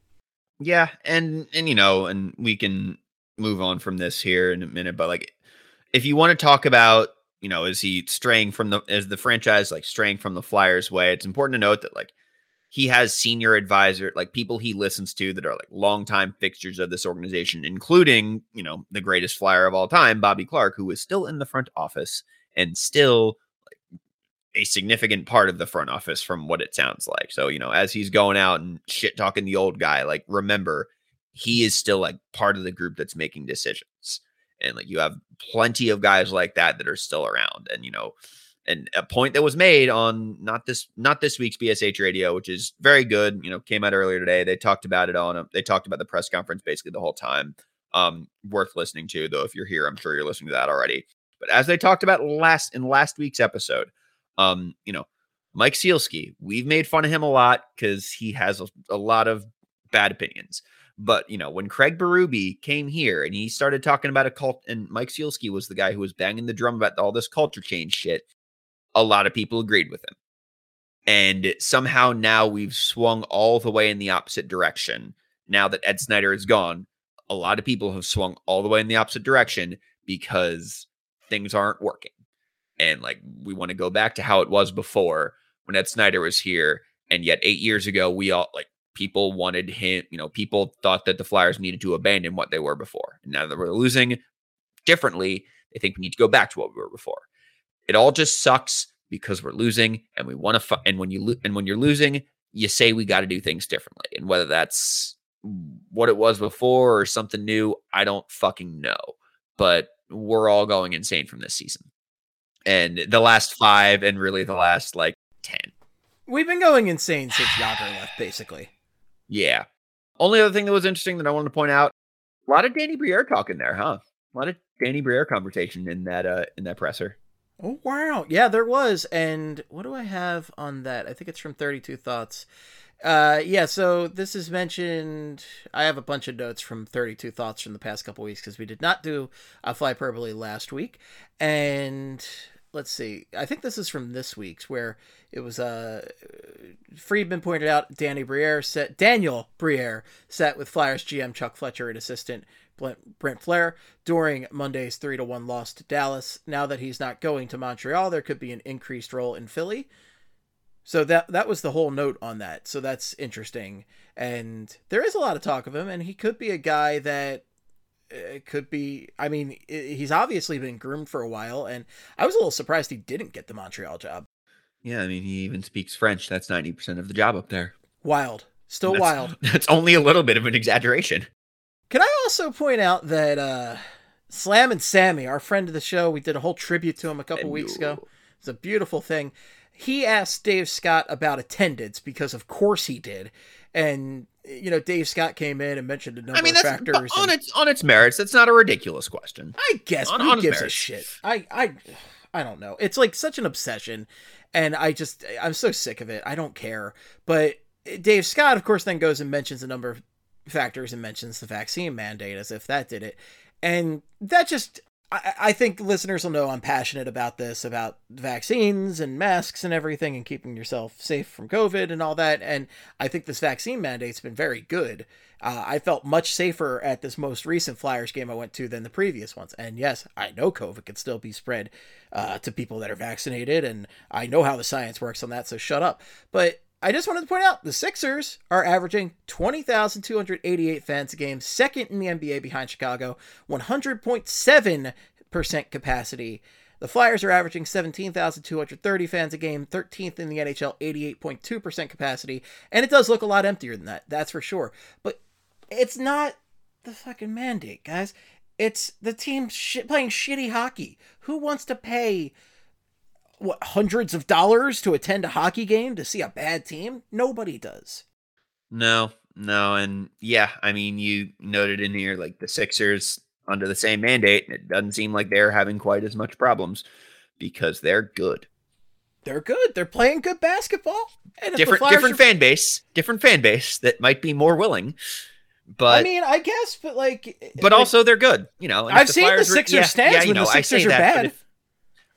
Yeah, and and you know, and we can move on from this here in a minute, but like if you want to talk about, you know, is he straying from the is the franchise like straying from the Flyers way, it's important to note that like he has senior advisor, like people he listens to that are like longtime fixtures of this organization, including, you know, the greatest flyer of all time, Bobby Clarke, who is still in the front office and still like, a significant part of the front office from what it sounds like. So, you know, as he's going out and shit talking the old guy, like remember, he is still like part of the group that's making decisions. And like you have plenty of guys like that that are still around. And, you know, and a point that was made on not this not this week's BSH radio, which is very good. You know, came out earlier today. They talked about it on. A, they talked about the press conference basically the whole time. Um, worth listening to though. If you're here, I'm sure you're listening to that already. But as they talked about last in last week's episode, um, you know, Mike Sielski, we've made fun of him a lot because he has a, a lot of bad opinions. But you know, when Craig Berube came here and he started talking about a cult, and Mike Sielski was the guy who was banging the drum about all this culture change shit a lot of people agreed with him. And somehow now we've swung all the way in the opposite direction. Now that Ed Snider is gone, a lot of people have swung all the way in the opposite direction because things aren't working. And like we want to go back to how it was before when Ed Snider was here. And yet eight years ago, we all like people wanted him, you know, people thought that the Flyers needed to abandon what they were before. And now that we're losing differently, they think we need to go back to what we were before. It all just sucks because we're losing and we want to fu- and when you lo- and when you're losing, you say we got to do things differently. And whether that's what it was before or something new, I don't fucking know. But we're all going insane from this season. And the last 5 and really the last like 10. We've been going insane since Jagr left basically. Yeah. Only other thing that was interesting that I wanted to point out, a lot of Danny Briere talking there, huh? A lot of Danny Briere conversation in that uh in that presser. Oh wow. Yeah, there was. And what do I have on that? I think it's from 32 Thoughts. Uh yeah, so this is mentioned I have a bunch of notes from 32 Thoughts from the past couple weeks because we did not do a Fly Flyperbole last week. And let's see. I think this is from this week's where it was uh Friedman pointed out Danny Briere set Daniel Briere sat with Flyers GM Chuck Fletcher and assistant Brent Flahr during Monday's 3 to 1 loss to Dallas. Now that he's not going to Montreal, there could be an increased role in Philly. So that that was the whole note on that. So that's interesting. And there is a lot of talk of him and he could be a guy that uh, could be I mean, he's obviously been groomed for a while and I was a little surprised he didn't get the Montreal job. Yeah, I mean, he even speaks French. That's 90% of the job up there. Wild. Still that's, wild. That's only a little bit of an exaggeration. Can I also point out that uh, Slam and Sammy, our friend of the show, we did a whole tribute to him a couple weeks ago. It's a beautiful thing. He asked Dave Scott about attendance because, of course, he did. And you know, Dave Scott came in and mentioned a number I mean, of factors. on and its on its merits. That's not a ridiculous question. I guess on- who on gives a shit? I I I don't know. It's like such an obsession, and I just I'm so sick of it. I don't care. But Dave Scott, of course, then goes and mentions a number of factors and mentions the vaccine mandate as if that did it, and that just. I, think listeners will know I'm passionate about this, about vaccines and masks and everything, and keeping yourself safe from COVID and all that. And I think this vaccine mandate's been very good. Uh, I felt much safer at this most recent Flyers game I went to than the previous ones. And yes, I know COVID can still be spread uh, to people that are vaccinated, and I know how the science works on that, so shut up. But I just wanted to point out the Sixers are averaging 20,288 fans a game, second in the NBA behind Chicago, 100.7% capacity. The Flyers are averaging 17,230 fans a game, 13th in the NHL, 88.2% capacity. And it does look a lot emptier than that, that's for sure. But it's not the fucking mandate, guys. It's the team sh- playing shitty hockey. Who wants to pay what hundreds of dollars to attend a hockey game to see a bad team? Nobody does. No, no, and yeah, I mean, you noted in here like the Sixers under the same mandate. and It doesn't seem like they're having quite as much problems because they're good. They're good. They're playing good basketball. And Different, different are- fan base, different fan base that might be more willing, but I mean, I guess, but like, but like, also they're good. You know, I've seen the Flyers were- Sixers yeah, stands yeah, you when the know, I Sixers are that, bad. if-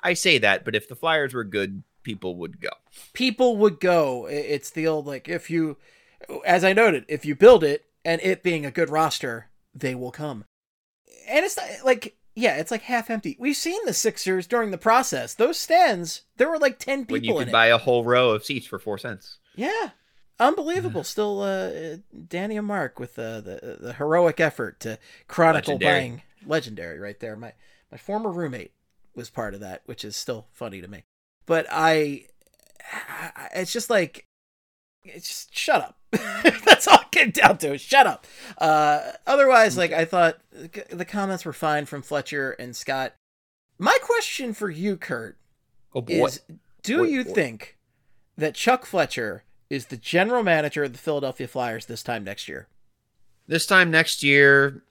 I say that, but if the Flyers were good, people would go. people would go. It's the old like if you, as I noted, if you build it and it being a good roster, they will come. And it's not, like yeah, it's like half empty. We've seen the Sixers during the process. Those stands, there were like ten When you people could in buy a whole row of seats for four cents. Yeah, unbelievable. Still, uh, Danny and Mark with uh, the the heroic effort to chronicle Legendary. buying legendary right there. My my former roommate was part of that, which is still funny to me. But I, I it's just like it's just shut up. That's all it came down to. Shut up. Uh, otherwise, like I thought, the comments were fine from Fletcher and Scott. My question for you, Kurt, Oh is: Do Boy, you boy. think that Chuck Fletcher is the general manager of the Philadelphia Flyers this time next year? This time next year,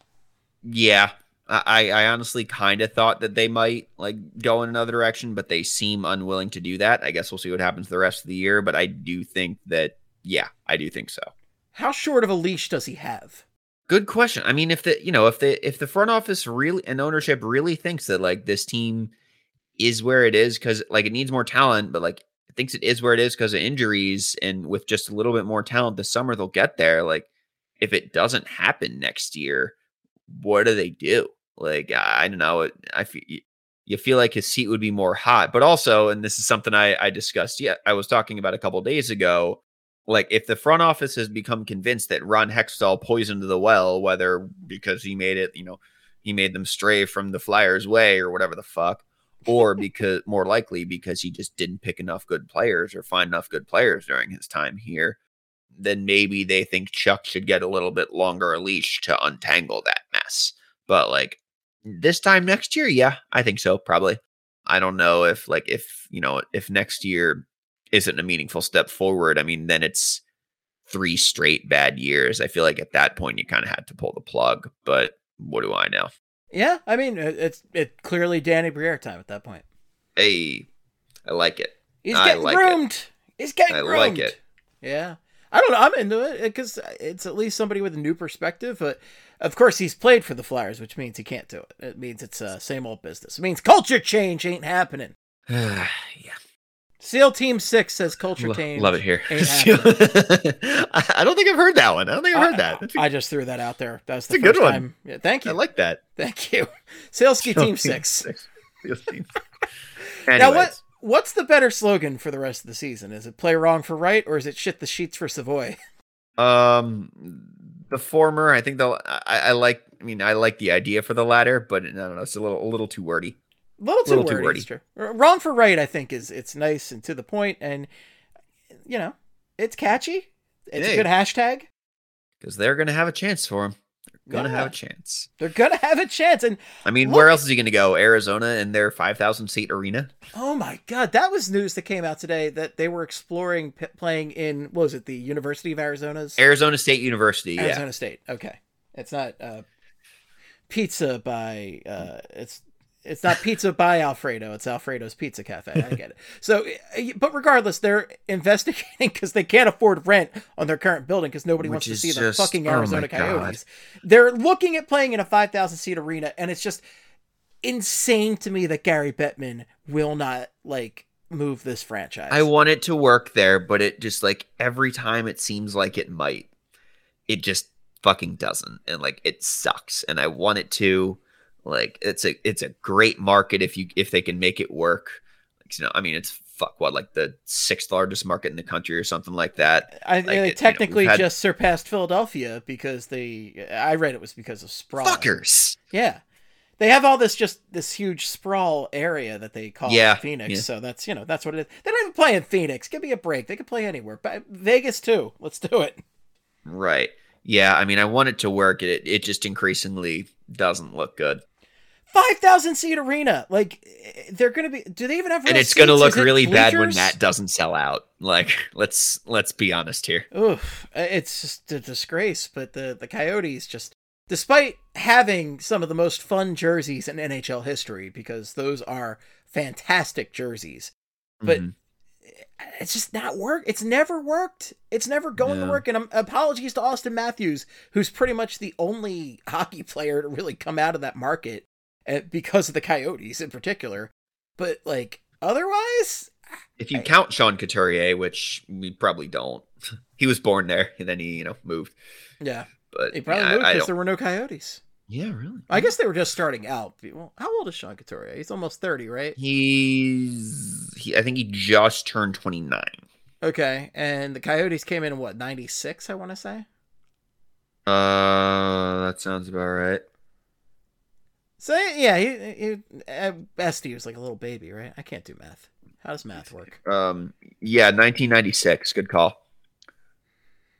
yeah. I, I honestly kind of thought that they might like go in another direction, but they seem unwilling to do that. I guess we'll see what happens the rest of the year. But I do think that, yeah, I do think so. How short of a leash does he have? Good question. I mean, if the you know if the if the front office really and ownership really thinks that like this team is where it is because like it needs more talent, but like thinks it is where it is because of injuries and with just a little bit more talent this summer they'll get there. Like if it doesn't happen next year, what do they do? Like I don't know. It- I feel you feel like his seat would be more hot, but also, and this is something I I discussed. Yeah, I was talking about a couple days ago like if the front office has become convinced that Ron Hextall poisoned the well, whether because he made it, you know, he made them stray from the Flyers' way or whatever the fuck, or because more likely because he just didn't pick enough good players or find enough good players during his time here, then maybe they think Chuck should get a little bit longer a leash to untangle that mess. But like this time next year, yeah, I think so, probably. I don't know if like if you know if next year isn't a meaningful step forward, I mean, then it's three straight bad years. I feel like at that point you kind of had to pull the plug, but what do I know? Yeah, I mean it's it clearly Danny Briere time at that point. Hey, I like it. He's getting like it. groomed. He's getting I groomed. like it. Yeah. I don't know. I'm into it because it's at least somebody with a new perspective. But of course, he's played for the Flyers, which means he can't do it. It means it's uh, same old business. It means culture change ain't happening. yeah, SEAL Team Six says culture change. love it here. I I don't think I've heard that one. I don't think I've heard that. That's a- I just threw that out there. That's the a good one. time. Yeah, thank you. I like that. thank you. Saleski Team Six. Now Anyways, what? What's the better slogan for the rest of the season? Is it play wrong for Wright, or is it shit the sheets for Savoie? Um, the former, I think the I, I like. I mean, I like the idea for the latter, but I don't know. It's a little a little too wordy. A little too Little too wordy. wordy. true. Wrong for Wright, I think, is it's nice and to the point, and you know, it's catchy. It's Hey. a good hashtag. because they're going to have a chance for him. Gonna Yeah. have a chance. They're gonna have a chance. And I mean, Look- where else is he gonna go? Arizona in their five thousand seat arena? oh my god, that was news that came out today that they were exploring p- playing in what was it, the University of Arizona's Arizona State University. Yeah. Arizona State. Okay, it's not uh, pizza by uh, it's it's not pizza by Alfredo. It's Alfredo's Pizza Cafe. I get it. So, uh, but regardless, they're investigating because they can't afford rent on their current building because nobody wants to see the just- fucking oh Arizona God. Coyotes. They're looking at playing in a five thousand seat arena, and it's just insane to me that Gary Bettman will not like move this franchise. I want it to work there, but it just like every time it seems like it might, it just fucking doesn't, and like it sucks. And I want it to, like it's a it's a great market if you if they can make it work. Like, you know, I mean, it's fuck what like the sixth largest market in the country or something like that. I, Like, they it- you know, technically had- just surpassed Philadelphia because they. I read it was because of sprawl. Fuckers. Yeah. They have all this just this huge sprawl area that they call Yeah, Phoenix. yeah. So that's you know that's what it is. They don't even play in Phoenix. Give me a break. They can play anywhere. But Vegas too. Let's do it. Right. Yeah. I mean, I want it to work. It it just increasingly doesn't look good, Five thousand seat arena. Like they're gonna be. Do they even have? and it's gonna look it really bad when that doesn't sell out. Like, let's let's be honest here. Oof, it's just a disgrace. But the the Coyotes just, despite having some of the most fun jerseys in NHL history, because those are fantastic jerseys, but Mhm. it's just not work. It's never worked. It's never going to work. And um, apologies to Auston Matthews, who's pretty much the only hockey player to really come out of that market because of the Coyotes in particular. But like otherwise, If you I- count Sean Couturier, which we probably don't, he was born there and then he, you know, moved. yeah, But he probably yeah, moved because there were no Coyotes. Yeah, really. I guess they were just starting out. Well, how old is Sean Couturier? He's almost thirty, right? he's. He, I think he just turned twenty nine. Okay, and the Coyotes came in what ninety six? I want to say. Uh, that sounds about right. So yeah, he, he best he was like a little baby, right? I can't do math. How does math work? Um, yeah, nineteen ninety six. Good call.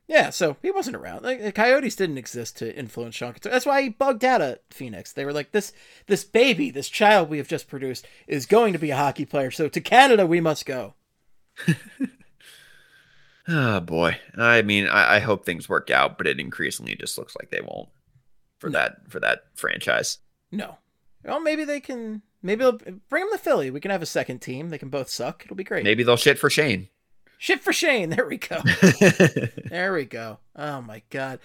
Yeah, so he wasn't around. Like the Coyotes didn't exist to influence Sean Couturier. That's why he bugged out at Phoenix. They were like, this this baby, this child we have just produced, is going to be a hockey player. So to Canada we must go. Oh boy. I mean, I, I hope things work out, but it increasingly just looks like they won't for No. that for that franchise. No. Well, maybe they can. Maybe they'll bring him to Philly. We can have a second team. They can both suck. It'll be great. Maybe they'll shit for Shane. Shit for Shane. There we go. There we go. Oh my god.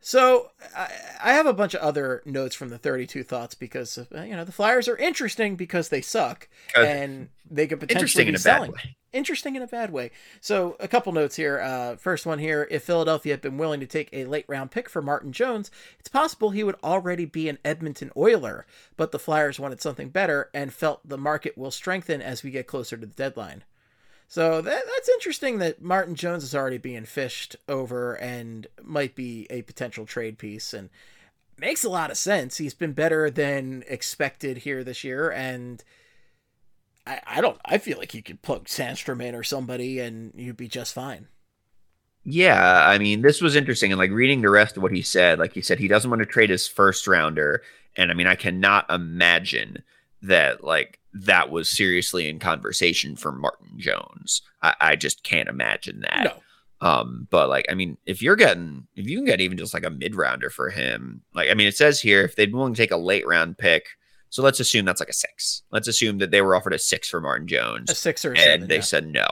So I, I have a bunch of other notes from the 32 thoughts because uh, you know the Flyers are interesting because they suck Uh, and they could potentially Interesting be in a selling. bad way. Interesting in a bad way. So a couple notes here. Uh, first one here: if Philadelphia had been willing to take a late round pick for Martin Jones, it's possible he would already be an Edmonton Oiler. But the Flyers wanted something better and felt the market will strengthen as we get closer to the deadline. So that, that's interesting that Martin Jones is already being fished over and might be a potential trade piece and makes a lot of sense. He's been better than expected here this year and I, I don't I feel like you could plug Sandstrom in or somebody and you'd be just fine. Yeah, I mean, this was interesting. And like reading the rest of what he said, like he said, he doesn't want to trade his first rounder. And I mean, I cannot imagine that like that was seriously in conversation for Martin Jones. I, I just can't imagine that. No. Um, but like, I mean, if you're getting, if you can get even just like a mid rounder for him, like, I mean, it says here if they'd willing to take a late round pick. So let's assume that's like a six. Let's assume that they were offered a six for Martin Jones A six or a and seven. they yeah. said no.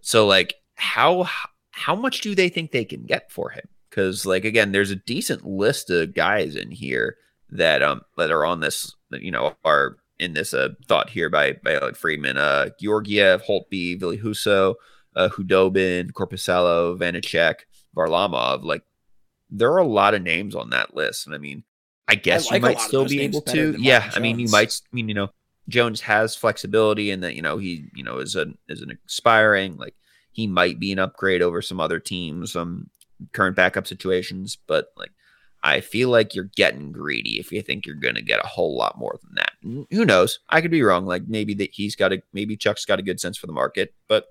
So like how how much do they think they can get for him? Because like again, there's a decent list of guys in here that um that are on this you know are in this uh thought here by by like Friedman, uh Georgiev, Holtby, Ville Husso, uh Khudobin, Korpisalo, Vanecek, Varlamov. Like there are a lot of names on that list, and I mean, I guess like you might still be able to. Yeah, I mean, you might. I mean, you know, Jones has flexibility, and that you know he you know is an is an expiring like he might be an upgrade over some other teams, some current backup situations, but like. I feel like you're getting greedy if you think you're gonna get a whole lot more than that. Who knows? I could be wrong. Like maybe that he's got a maybe Chuck's got a good sense for the market, but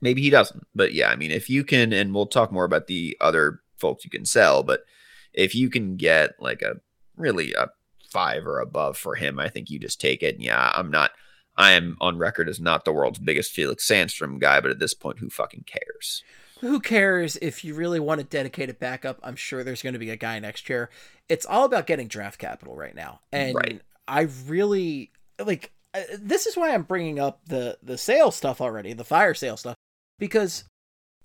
maybe he doesn't. But yeah, I mean, if you can, and we'll talk more about the other folks you can sell, but if you can get like a really a five or above for him, I think you just take it. And yeah, I'm not. I am on record as not the world's biggest Felix Sandstrom guy, but at this point, who fucking cares? Who cares if you really want to dedicate a dedicated backup? I'm sure there's going to be a guy next year. It's all about getting draft capital right now, and Right. I really like. uh, This is why I'm bringing up the the sale stuff already, the fire sale stuff, because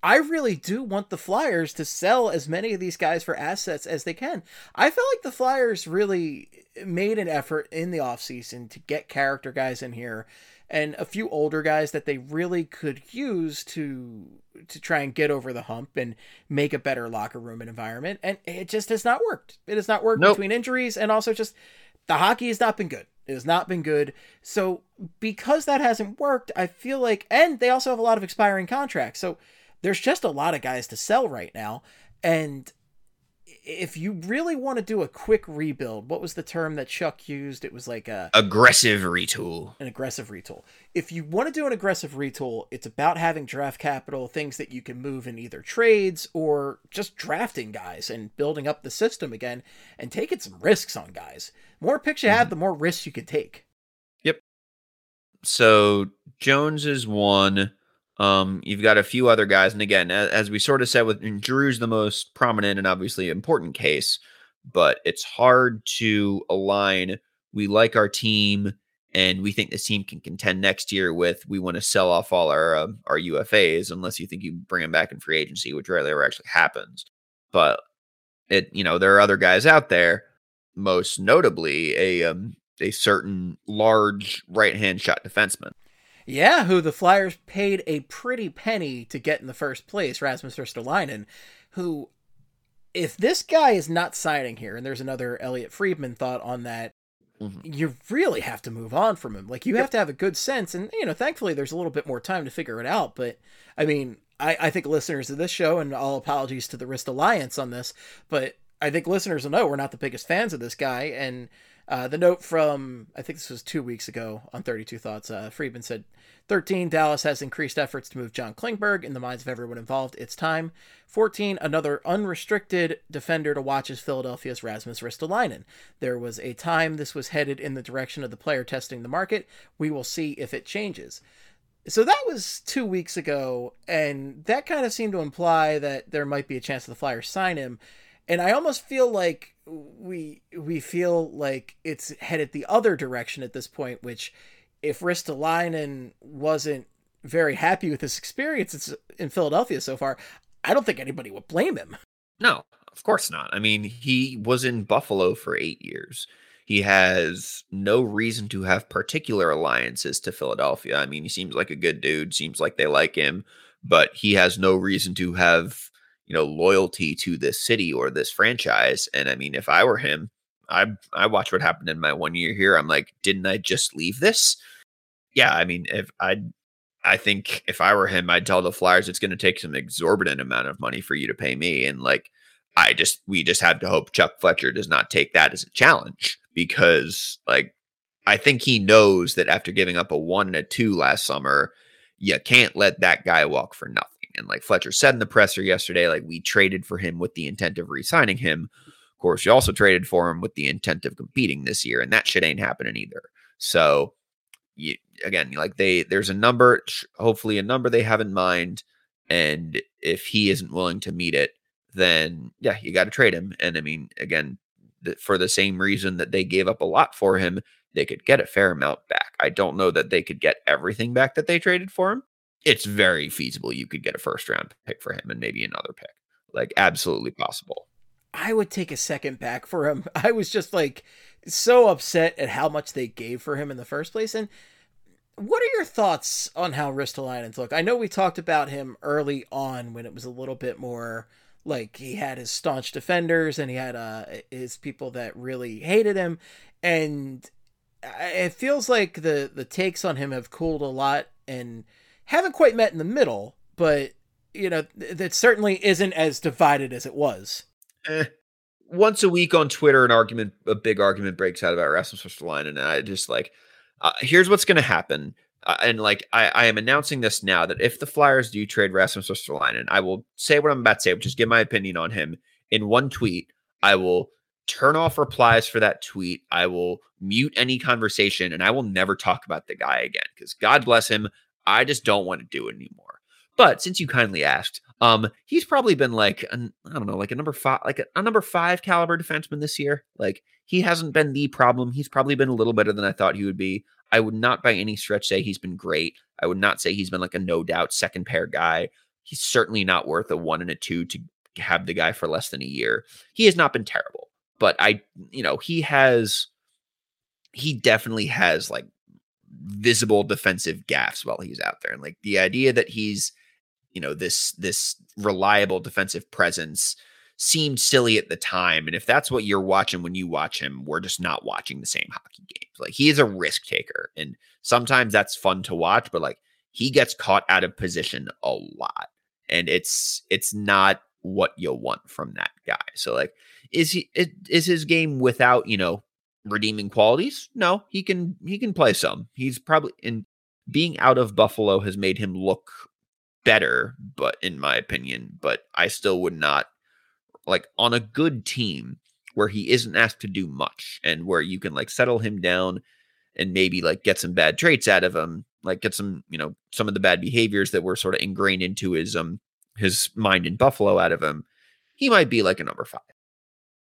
I really do want the Flyers to sell as many of these guys for assets as they can. I felt like the Flyers really made an effort in the offseason to get character guys in here and a few older guys that they really could use to to try and get over the hump and make a better locker room and environment and it just has not worked. It has not worked Nope. between injuries and also just the hockey has not been good. It has not been good. So because that hasn't worked, I feel like and they also have a lot of expiring contracts. So there's just a lot of guys to sell right now and if you really want to do a quick rebuild, what was the term that Chuck used? It was like a Aggressive retool. an aggressive retool. If you want to do an aggressive retool, it's about having draft capital, things that you can move in either trades or just drafting guys and building up the system again and taking some risks on guys. More picks you have, mm-hmm. the more risks you can take. Yep. So Jones is one. Um, you've got a few other guys, and again, as, as we sort of said, with Drew's the most prominent and obviously important case, but it's hard to align. We like our team, and we think this team can contend next year. With we want to sell off all our uh, our UFAs, unless you think you bring them back in free agency, which rarely ever actually happens. But it, you know, there are other guys out there, most notably a um, a certain large right hand shot defenseman. Yeah, who the Flyers paid a pretty penny to get in the first place, Rasmus Ristolainen, who, if this guy is not signing here, and there's another Elliotte Friedman thought on that, Mhm. you really have to move on from him. Like, you have to have a good sense, and, you know, thankfully there's a little bit more time to figure it out, but, I mean, I, I think listeners of this show, and all apologies to the Wrist Alliance on this, but I think listeners will know we're not the biggest fans of this guy, and uh, the note from I think this was two weeks ago on 32 Thoughts. Uh, Friedman said, 13 Dallas has increased efforts to move John Klingberg in the minds of everyone involved. It's time. 14 another unrestricted defender to watch is Philadelphia's Rasmus Ristolainen. There was a time this was headed in the direction of the player testing the market. We will see if it changes. So that was two weeks ago, and that kind of seemed to imply that there might be a chance the Flyers sign him. And I almost feel like we we feel like it's headed the other direction at this point, which if Ristolainen wasn't very happy with his experiences in Philadelphia so far, I don't think anybody would blame him. No, of course not. I mean, he was in Buffalo for eight years. He has no reason to have particular alliances to Philadelphia. I mean, he seems like a good dude, seems like they like him, but he has no reason to have, you know, loyalty to this city or this franchise. And I mean, if I were him, I I watch what happened in my one year here. I'm like, didn't I just leave this? Yeah, I mean, if I I think if I were him, I'd tell the Flyers it's going to take some exorbitant amount of money for you to pay me. And like, I just, we just have to hope Chuck Fletcher does not take that as a challenge because, like, I think he knows that after giving up a one and a two last summer, you can't let that guy walk for nothing. And like Fletcher said in the presser yesterday, like, we traded for him with the intent of re signing him. Of course, you also traded for him with the intent of competing this year, and that shit ain't happening either. So, you, again, like they there's a number, hopefully a number they have in mind, and if he isn't willing to meet it, then yeah, you got to trade him. And I mean, again, for the same reason that they gave up a lot for him, they could get a fair amount back. I don't know that they could get everything back that they traded for him. It's very feasible you could get a first round pick for him and maybe another pick. Like absolutely possible. I would take a second back for him. I was just like so upset at how much they gave for him in the first place. And what are your thoughts on how Ristolainen's look? I know we talked about him early on when it was a little bit more like he had his staunch defenders and he had uh his people that really hated him and it feels like the the takes on him have cooled a lot and haven't quite met in the middle but you know th- that certainly isn't as divided as it was Eh. Once a week on Twitter, an argument, a big argument breaks out about Rasmus Ristolainen, and I just like, uh, here's what's going to happen. Uh, and like, I, I am announcing this now that if the Flyers do trade Rasmus Ristolainen, I will say what I'm about to say, which is give my opinion on him in one tweet. I will turn off replies for that tweet. I will mute any conversation and I will never talk about the guy again because God bless him. I just don't want to do it anymore. But since you kindly asked, um, he's probably been like an, I don't know, like a number five, like a, a number five caliber defenseman this year. Like he hasn't been the problem. He's probably been a little better than I thought he would be. I would not by any stretch say he's been great. I would not say he's been like a no doubt second pair guy. He's certainly not worth a one and a two to have the guy for less than a year. He has not been terrible, but I, you know, he has, he definitely has like visible defensive gaffes while he's out there. And like the idea that he's, you know, this, this reliable defensive presence seemed silly at the time. And if that's what you're watching when you watch him, we're just not watching the same hockey games. Like he is a risk taker. And sometimes that's fun to watch, but like he gets caught out of position a lot. And it's it's not what you want from that guy. So like is he is his game without, you know, redeeming qualities? No, he can he can play some. He's probably in being out of Buffalo has made him look better, but in my opinion, but I still would not like on a good team where he isn't asked to do much and where you can like settle him down and maybe like get some bad traits out of him, like get some, you know, some of the bad behaviors that were sort of ingrained into his um his mind in Buffalo out of him, he might be like a number five.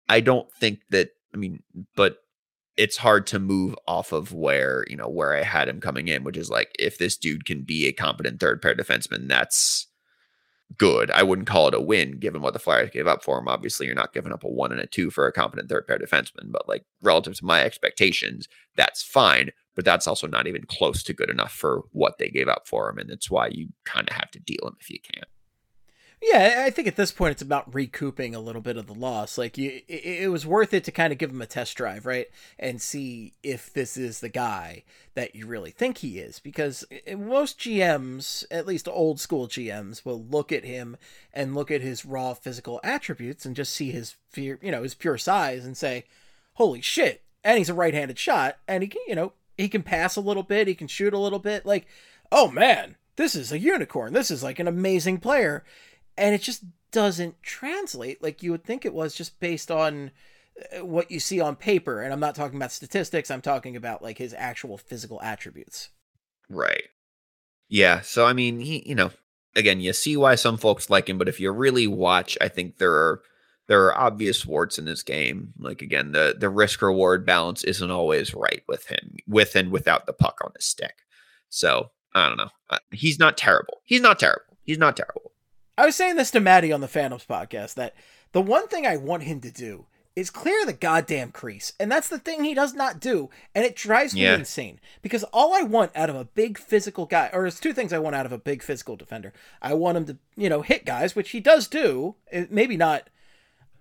I don't think that I mean, but it's hard to move off of where, you know, where I had him coming in, which is like if this dude can be a competent third pair defenseman, that's good. I wouldn't call it a win given what the Flyers gave up for him. Obviously, you're not giving up a one and a two for a competent third pair defenseman, but like relative to my expectations, that's fine. But that's also not even close to good enough for what they gave up for him. And that's why you kind of have to deal him if you can. Yeah, I think at this point it's about recouping a little bit of the loss. Like you, it, it, was worth it to kind of give him a test drive, right, and see if this is the guy that you really think he is. Because eh, eh, most GMs, at least old school GMs, will look at him and look at his raw physical attributes and just see his fear, you know, his pure size, and say, "Holy shit!" And he's a right-handed shot, and he can, you know, he can pass a little bit, he can shoot a little bit. Like, oh man, this is a unicorn. This is like an amazing player and it just doesn't translate like you would think it was just based on uh, what you see on paper. And i'm not talking about statistics i'm talking about like his actual physical attributes. Right. Yeah so i mean he you know again you see why some folks like him but if you really watch i think there are there are obvious warts in this game. Like again the the risk reward balance isn't always right with him with and without the puck on his stick. So i don't know. Uh, he's not terrible. He's not terrible. He's not terrible I was saying this to Maddie on the Phantoms podcast that the one thing I want him to do is clear the goddamn crease. And that's the thing he does not do. And it drives me yeah. insane. Because all I want out of a big physical guy, or there's two things I want out of a big physical defender. I want him to, you know, hit guys, which he does do. Eh, maybe not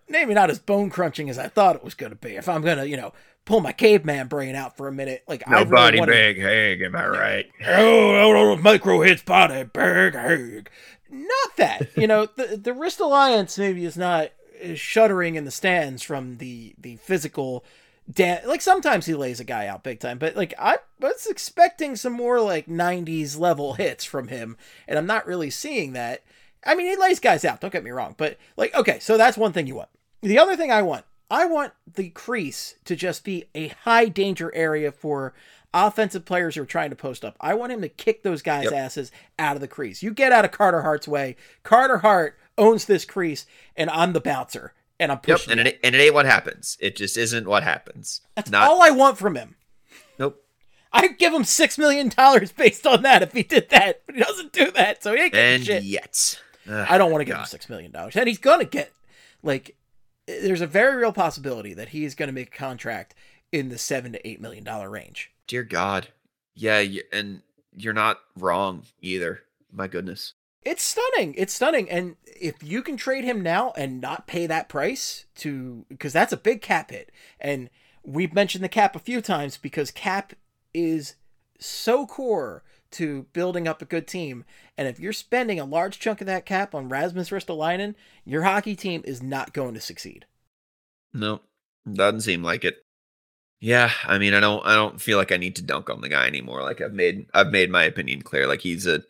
maybe not as bone crunching as I thought it was gonna be. If I'm gonna, you know, pull my caveman brain out for a minute, like no I really body big hag, am I right? Oh, oh, oh, micro hits body big hag not that you know the the wrist alliance maybe is not shuddering in the stands from the the physical Dan- like sometimes he lays a guy out big time, but like I was expecting some more like 90s level hits from him, and I'm not really seeing that. I mean, he lays guys out, don't get me wrong, but like, okay, so that's one thing you want. The other thing I want, I want the crease to just be a high danger area for offensive players who are trying to post up. I want him to kick those guys' yep. asses out of the crease. You get out of Carter Hart's way. Carter Hart owns this crease, and I'm the bouncer, and I'm pushing. Yep, and it, and it ain't what happens. It just isn't what happens. That's Not... all I want from him. Nope. I'd give him six million dollars based on that if he did that, but he doesn't do that, so he ain't getting and shit. yet. I don't want to give him six million dollars, and he's gonna get like. There's a very real possibility that he is going to make a contract in the seven to eight million dollar range. Dear God. Yeah, and you're not wrong either. My goodness. It's stunning. It's stunning. And if you can trade him now and not pay that price to because that's a big cap hit. And we've mentioned the cap a few times because cap is so core to building up a good team. And if you're spending a large chunk of that cap on Rasmus Ristolainen, your hockey team is not going to succeed. No, doesn't seem like it. Yeah, I mean, I don't, I don't feel like I need to dunk on the guy anymore. Like I've made, I've made my opinion clear. Like he's a,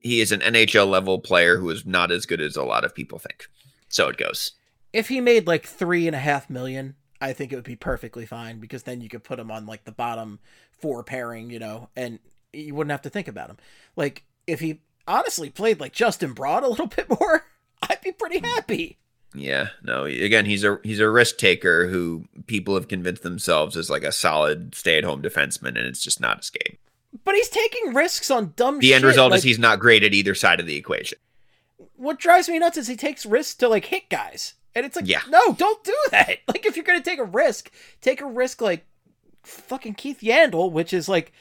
he is an NHL level player who is not as good as a lot of people think. So it goes. if he made like three and a half million, I think it would be perfectly fine because then you could put him on like the bottom four pairing, you know, and you wouldn't have to think about him. Like if he honestly played like Justin Braun a little bit more, I'd be pretty hmm. happy. Yeah, no. Again, he's a he's a risk taker who people have convinced themselves is like a solid stay at home defenseman, and it's just not his game. But he's taking risks on dumb. The shit. end result like, is he's not great at either side of the equation. What drives me nuts is he takes risks to like hit guys, and it's like, Yeah. no, don't do that. Like if you're gonna take a risk, take a risk like fucking Keith Yandle, which is like.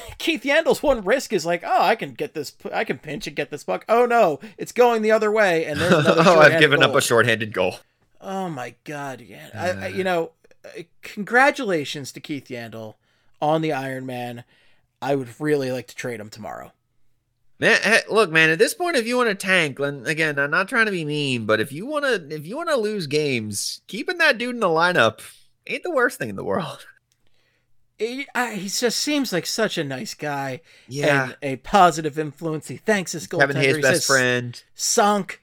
Keith Yandle's one risk is like, oh, I can get this, I can pinch and get this puck. Oh no, it's going the other way, and there's another. oh, I've given up goal. a shorthanded goal. Oh my god, yeah. I, I, you know, uh, congratulations to Keith Yandle on the Iron Man. I would really like to trade him tomorrow. Man, hey, look, man. At this point, if you want to tank, and again, I'm not trying to be mean, but if you want to, if you want to lose games, keeping that dude in the lineup ain't the worst thing in the world. He, I, he just seems like such a nice guy Yeah, and a positive influence. He thanks his Kevin goaltender. Hayes' He best friend. sunk,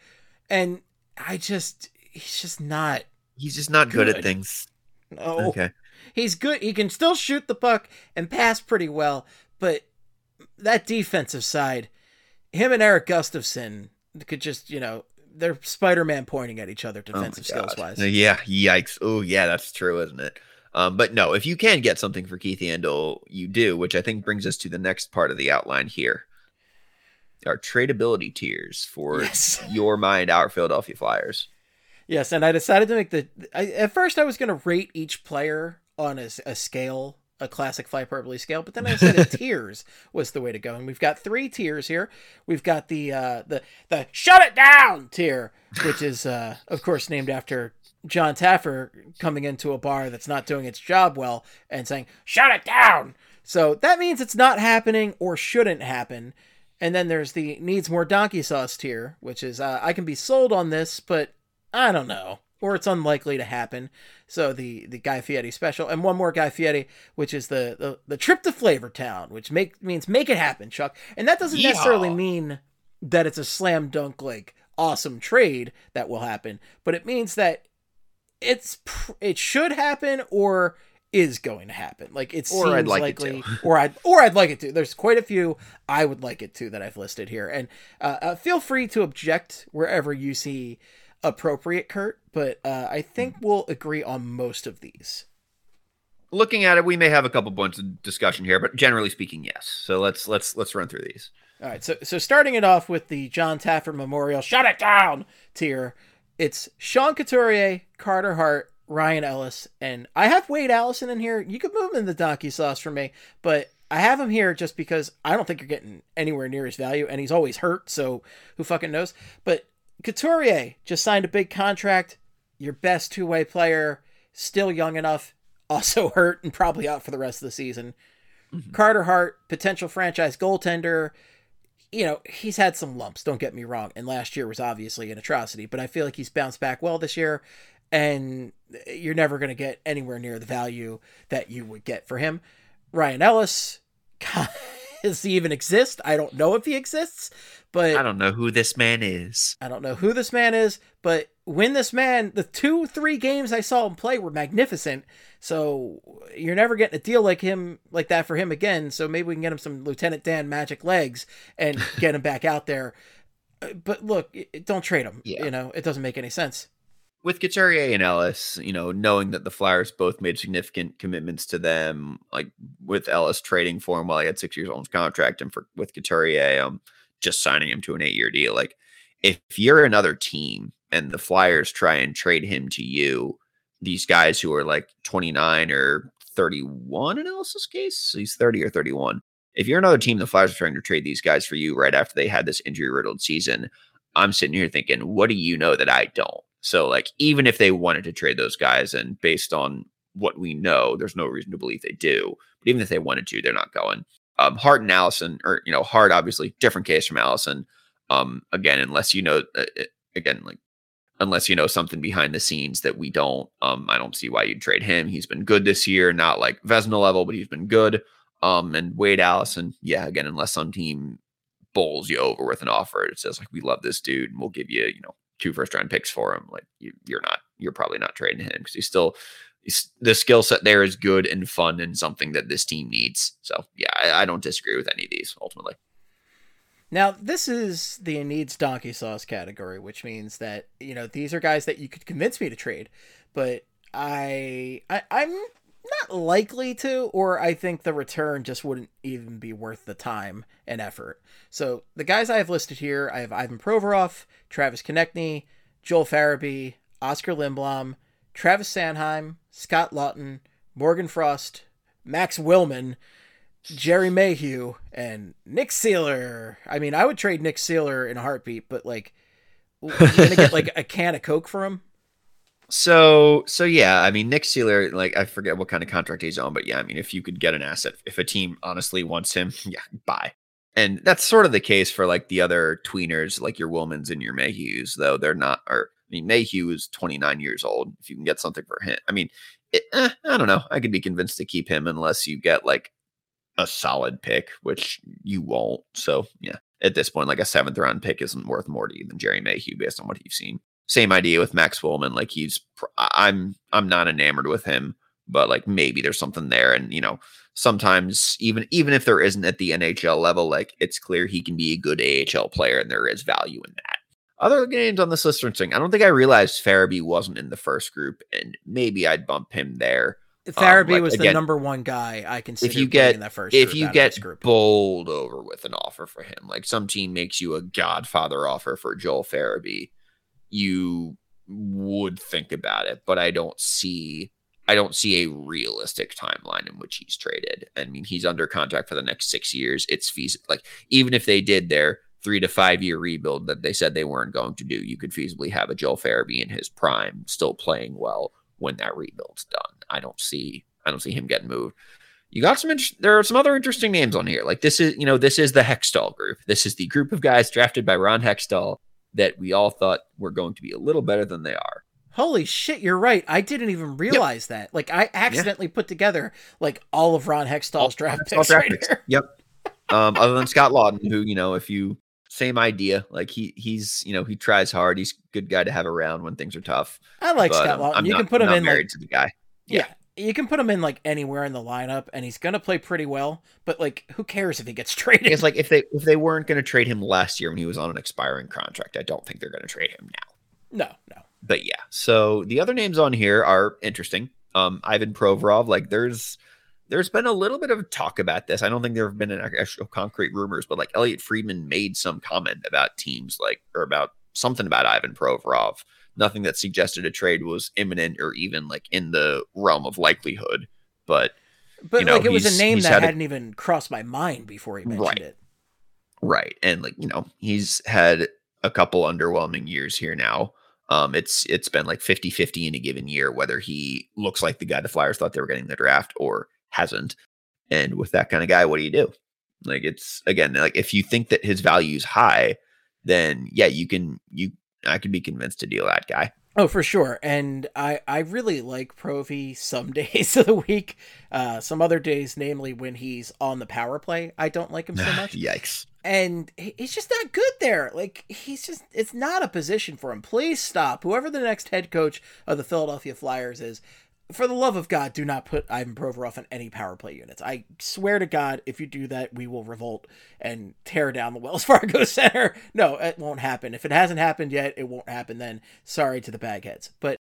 and I just he's just not. He's just not good, at things. No, Okay. he's good. He can still shoot the puck and pass pretty well, but that defensive side, him and Erik Gustafsson could just you know they're Spider-Man pointing at each other Oh defensive skills wise. Yeah, yikes. Oh, yeah, that's true, isn't it? Um, but no, if you can get something for Keith Yandle, you do, which I think brings us to the next part of the outline here. Our tradability tiers for Yes. your mind, our Philadelphia Flyers. Yes, and I decided to make the. I, at first, I was going to rate each player on a scale, a classic fly hyperbole scale, but then I said tiers was the way to go, and we've got three tiers here. We've got the uh, the the shut it down tier, which is uh, of course named after Jon Taffer coming into a bar that's not doing its job well and saying shut it down. So that means it's not happening or shouldn't happen. And then there's the needs more donkey sauce tier, which is uh, I can be sold on this, but I don't know, or it's unlikely to happen. So the the Guy Fieri special, and one more Guy Fieri, which is the the, the trip to Flavor Town, which make means make it happen, Chuck. And that doesn't necessarily mean that it's a slam dunk like awesome trade that will happen, but it means that it's it should happen or is going to happen. Like it Or seems I'd like it likely, to. or I'd or I'd like it to. There's quite a few I would like it to that I've listed here, and uh, uh, feel free to object wherever you see appropriate, Kurt. But uh, I think we'll agree on most of these. Looking at it, we may have a couple points of discussion here, but generally speaking, yes. So let's let's let's run through these. All right, so so starting it off with the Jon Taffer Memorial "Shut It Down" tier, it's Sean Couturier, Carter Hart, Ryan Ellis, and I have Wade Allison in here. You could move him in the donkey sauce for me, but I have him here just because I don't think you're getting anywhere near his value, and he's always hurt, so who fucking knows? But Couturier just signed a big contract, your best two way player, still young enough, also hurt and probably out for the rest of the season. Mm-hmm. Carter Hart, potential franchise goaltender. You know, he's had some lumps, don't get me wrong. And last year was obviously an atrocity, but I feel like he's bounced back well this year. And you're never going to get anywhere near the value that you would get for him. Ryan Ellis, does he even exist? I don't know if he exists, but I don't know who this man is. I don't know who this man is, but when this man, the two, three games I saw him play were magnificent. So you're never getting a deal like him, like that for him again. So maybe we can get him some Lieutenant Dan magic legs and get him back out there. But look, don't trade him. Yeah. You know, it doesn't make any sense. With Couturier and Ellis, you know, knowing that the Flyers both made significant commitments to them, like with Ellis trading for him while he had six years on his contract, and for with Couturier, um, just signing him to an eight-year deal. Like, if you're another team and the Flyers try and trade him to you, these guys who are like 29 or 31 in Ellis's case, he's 30 or 31. If you're another team, the Flyers are trying to trade these guys for you right after they had this injury-riddled season. I'm sitting here thinking, what do you know that I don't? So, like, even if they wanted to trade those guys, and based on what we know, there's no reason to believe they do. But even if they wanted to, they're not going. Um, Hart and Allison, or you know, Hart obviously different case from Allison. Um, again, unless you know, uh, uh, again, like, unless you know something behind the scenes that we don't, um, I don't see why you'd trade him. He's been good this year, not like Vezina level, but he's been good. Um, and Wade Allison, yeah, again, unless some team bowls you over with an offer, it says like we love this dude, and we'll give you, you know, two first round picks for him, like you, you're not, you're probably not trading him because he's still he's, the skill set there is good and fun and something that this team needs. So yeah, I, I don't disagree with any of these ultimately. Now, this is the needs donkey sauce category, which means that, you know, these are guys that you could convince me to trade, but I, I I'm not likely to, or I think the return just wouldn't even be worth the time and effort. So the guys I have listed here, I have Ivan Provorov, Travis Konecny, Joel Farabee, Oskar Lindblom, Travis Sanheim, Scott Laughton, Morgan Frost, Max Willman, Gerry Mayhew, and Nick Seeler. I mean, I would trade Nick Seeler in a heartbeat, but like, you're gonna get like a can of Coke for him. So so yeah, I mean Nick Seeler, like I forget what kind of contract he's on, but yeah, I mean if you could get an asset, if a team honestly wants him, yeah, buy. And that's sort of the case for like the other tweeners, like your Willmans and your Mayhews, though they're not. Or I mean Mayhew is 29 years old. If you can get something for him, I mean, it, eh, I don't know. I could be convinced to keep him unless you get like a solid pick, which you won't. So yeah, at this point, like a seventh round pick isn't worth more to you than Gerry Mayhew based on what you've seen. Same idea with Max Willman. Like he's, I'm, I'm not enamored with him, but like maybe there's something there. And you know, sometimes even even if there isn't at the NHL level, like it's clear he can be a good AHL player, and there is value in that. Other games on this list are interesting. I don't think I realized Farabee wasn't in the first group, and maybe I'd bump him there. Farabee um, like, was again, the number one guy I consider. If you get in that first, if you get group. bowled over with an offer for him, like some team makes you a Godfather offer for Joel Farabee, you would think about it, but I don't see I don't see a realistic timeline in which he's traded. I mean, he's under contract for the next six years. It's feasible. Like even if they did their three to five year rebuild that they said they weren't going to do, you could feasibly have a Joel Farabee in his prime, still playing well when that rebuild's done. I don't see I don't see him getting moved. You got some. Inter- there are some other interesting names on here. Like this is, you know, this is the Hextall group. This is the group of guys drafted by Ron Hextall that we all thought were going to be a little better than they are. Holy shit, you're right. I didn't even realize yep. that. Like I accidentally yeah. put together like all of Ron Hextall's draft picks draft right picks. Yep. Um, other than Scott Lawton, who you know, if you same idea, like he he's you know he tries hard. He's a good guy to have around when things are tough. I like but, Scott um, you not, can put him in married like, to the guy. Yeah. yeah you can put him in like anywhere in the lineup and he's gonna play pretty well but like who cares if he gets traded? It's like if they if they weren't gonna trade him last year when he was on an expiring contract i don't think they're gonna trade him now. No no. But yeah so the other names on here are interesting. Um ivan provorov like there's there's been a little bit of talk about this. I don't think there have been actual concrete rumors but like elliotte friedman made some comment about teams like or about something about ivan provorov nothing that suggested a trade was imminent or even like in the realm of likelihood. But but you know, like it was a name that hadn't a, even crossed my mind before he mentioned right, it. Right, and like you know, he's had a couple underwhelming years here now. Um, it's it's been like 50-50 in a given year whether he looks like the guy the Flyers thought they were getting the draft or hasn't. And with that kind of guy, what do you do? Like it's again like if you think that his value is high, then yeah, you can you I could be convinced to deal that guy. Oh, for sure. And I, I really like Provy some days of the week. Uh, some other days, namely when he's on the power play, I don't like him so much. Yikes. And he's just not good there. Like, he's just, it's not a position for him. Please stop. Whoever the next head coach of the Philadelphia Flyers is, for the love of God, do not put Ivan Provorov on any power play units. I swear to God, if you do that, we will revolt and tear down the Wells Fargo Center. No, it won't happen. If it hasn't happened yet, it won't happen then. Sorry to the bagheads. But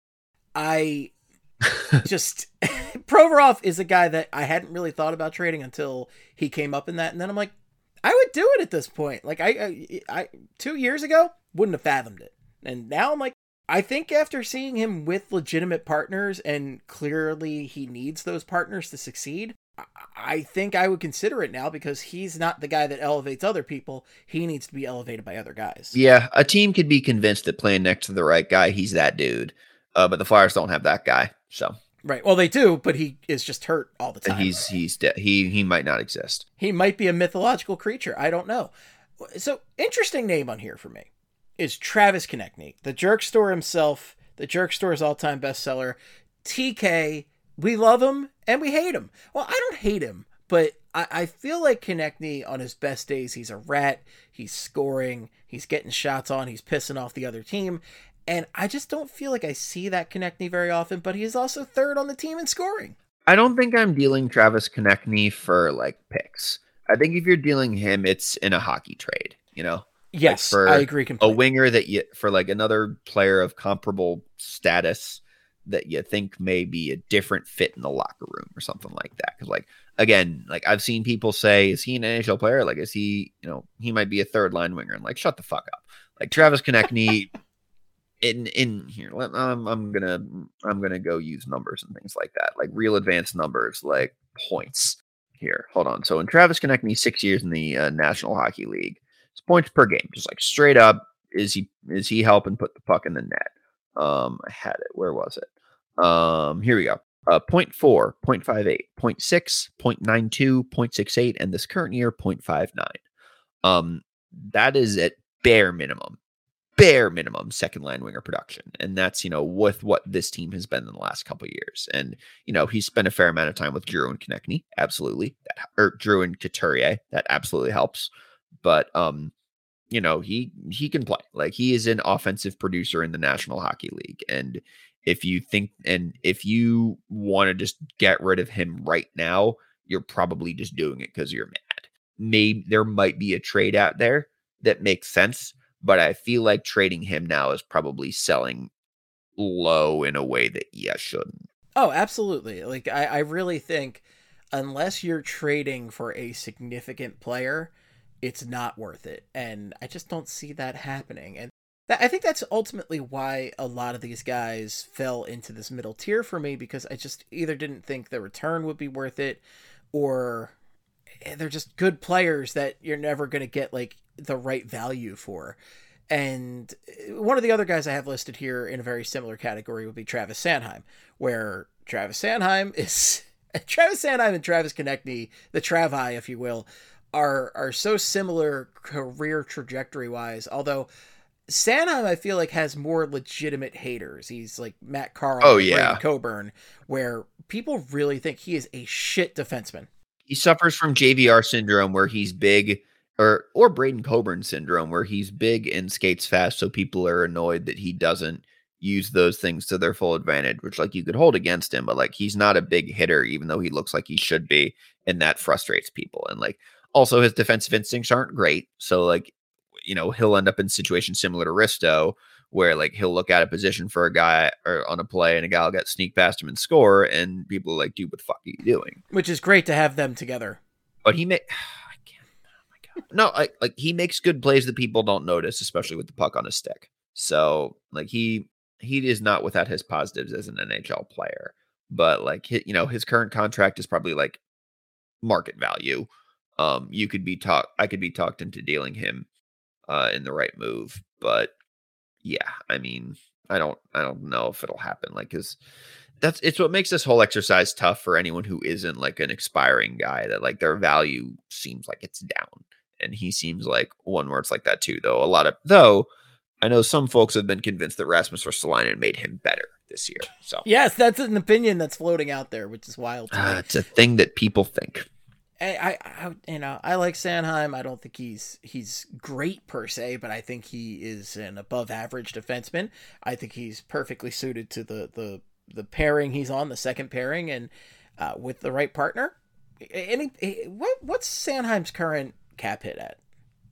I just Provorov is a guy that I hadn't really thought about trading until he came up in that, and then I'm like, I would do it at this point. Like I, I, I two years ago wouldn't have fathomed it, and now I'm like, I think after seeing him with legitimate partners and clearly he needs those partners to succeed, I think I would consider it now because he's not the guy that elevates other people. He needs to be elevated by other guys. Yeah, a team could be convinced that playing next to the right guy, he's that dude. Uh, but the Flyers don't have that guy, so right. Well, they do, but he is just hurt all the time. He's he's de- he he might not exist. He might be a mythological creature. I don't know. So interesting name on here for me is Travis Konecny, the jerk store himself, the jerk store's all time bestseller. TK, we love him and we hate him. Well, I don't hate him, but I, I feel like Konecny on his best days, he's a rat. He's scoring. He's getting shots on. He's pissing off the other team. And I just don't feel like I see that Konecny very often, but he is also third on the team in scoring. I don't think I'm dealing Travis Konecny for like picks. I think if you're dealing him, it's in a hockey trade, you know? Yes, for I agree completely. A winger that you, for like another player of comparable status that you think may be a different fit in the locker room or something like that. Cause like, again, like I've seen people say, is he an NHL player? Like, is he, you know, he might be a third line winger and like, shut the fuck up. Like Travis Konecny in in here let- I'm, I'm gonna i'm gonna go use numbers and things like that like real advanced numbers like points here hold on so in travis Konecny, six years in the uh, national hockey league it's points per game just like straight up is he is he helping put the puck in the net? Um i had it. Where was it? Um here we go. Uh 0.4 0.58 0.6 0.92 0.68 and this current year 0.59 um that is at bare minimum bare minimum second line winger production and that's you know with what this team has been in the last couple years. And you know he's spent a fair amount of time with Drew and Konecny absolutely. That or Drew and Couturier that absolutely helps but um you know he he can play like he is an offensive producer in the National Hockey League and if you think and if you want to just get rid of him right now you're probably just doing it because you're mad maybe there might be a trade out there that makes sense but I feel like trading him now is probably selling low in a way that you shouldn't. Oh, absolutely. Like I, I really think unless you're trading for a significant player, it's not worth it. And I just don't see that happening. And that, I think that's ultimately why a lot of these guys fell into this middle tier for me because I just either didn't think the return would be worth it or eh, they're just good players that you're never going to get like the right value for. And eh, one of the other guys I have listed here in a very similar category would be Travis Sanheim, where Travis Sanheim is Travis Sanheim and Travis Konecny, the Travi, if you will, are are so similar career trajectory wise. Although Sanheim, I feel like has more legitimate haters. He's like Matt Carle, Oh, Brady yeah. Coburn, where people really think he is a shit defenseman. He suffers from JVR syndrome where he's big or or Braden Coburn syndrome where he's big and skates fast so people are annoyed that he doesn't use those things to their full advantage which like you could hold against him but like he's not a big hitter even though he looks like he should be and that frustrates people and like also his defensive instincts aren't great so like you know he'll end up in situations similar to Risto where like he'll look at a position for a guy or on a play and a guy will get sneak past him and score and people are like dude what the fuck are you doing? Which is great to have them together. but he may oh my god. No like like he makes good plays that people don't notice especially with the puck on his stick. So like he he is not without his positives as an NHL player. But like you know his current contract is probably like market value um you could be talked I could be talked into dealing him uh in the right move but yeah I mean I don't I don't know if it'll happen like cuz that's it's what makes this whole exercise tough for anyone who isn't like an expiring guy that like their value seems like it's down and he seems like one where it's like that too though a lot of though i know some folks have been convinced that rasmus ristolainen made him better this year so Yes, that's an opinion that's floating out there, which is wild uh, it's a thing that people think I, I, I, you know, I like Sanheim. I don't think he's he's great per se, but I think he is an above average defenseman. I think he's perfectly suited to the the the pairing he's on, the second pairing, and uh, with the right partner. Any what what's Sanheim's current cap hit at?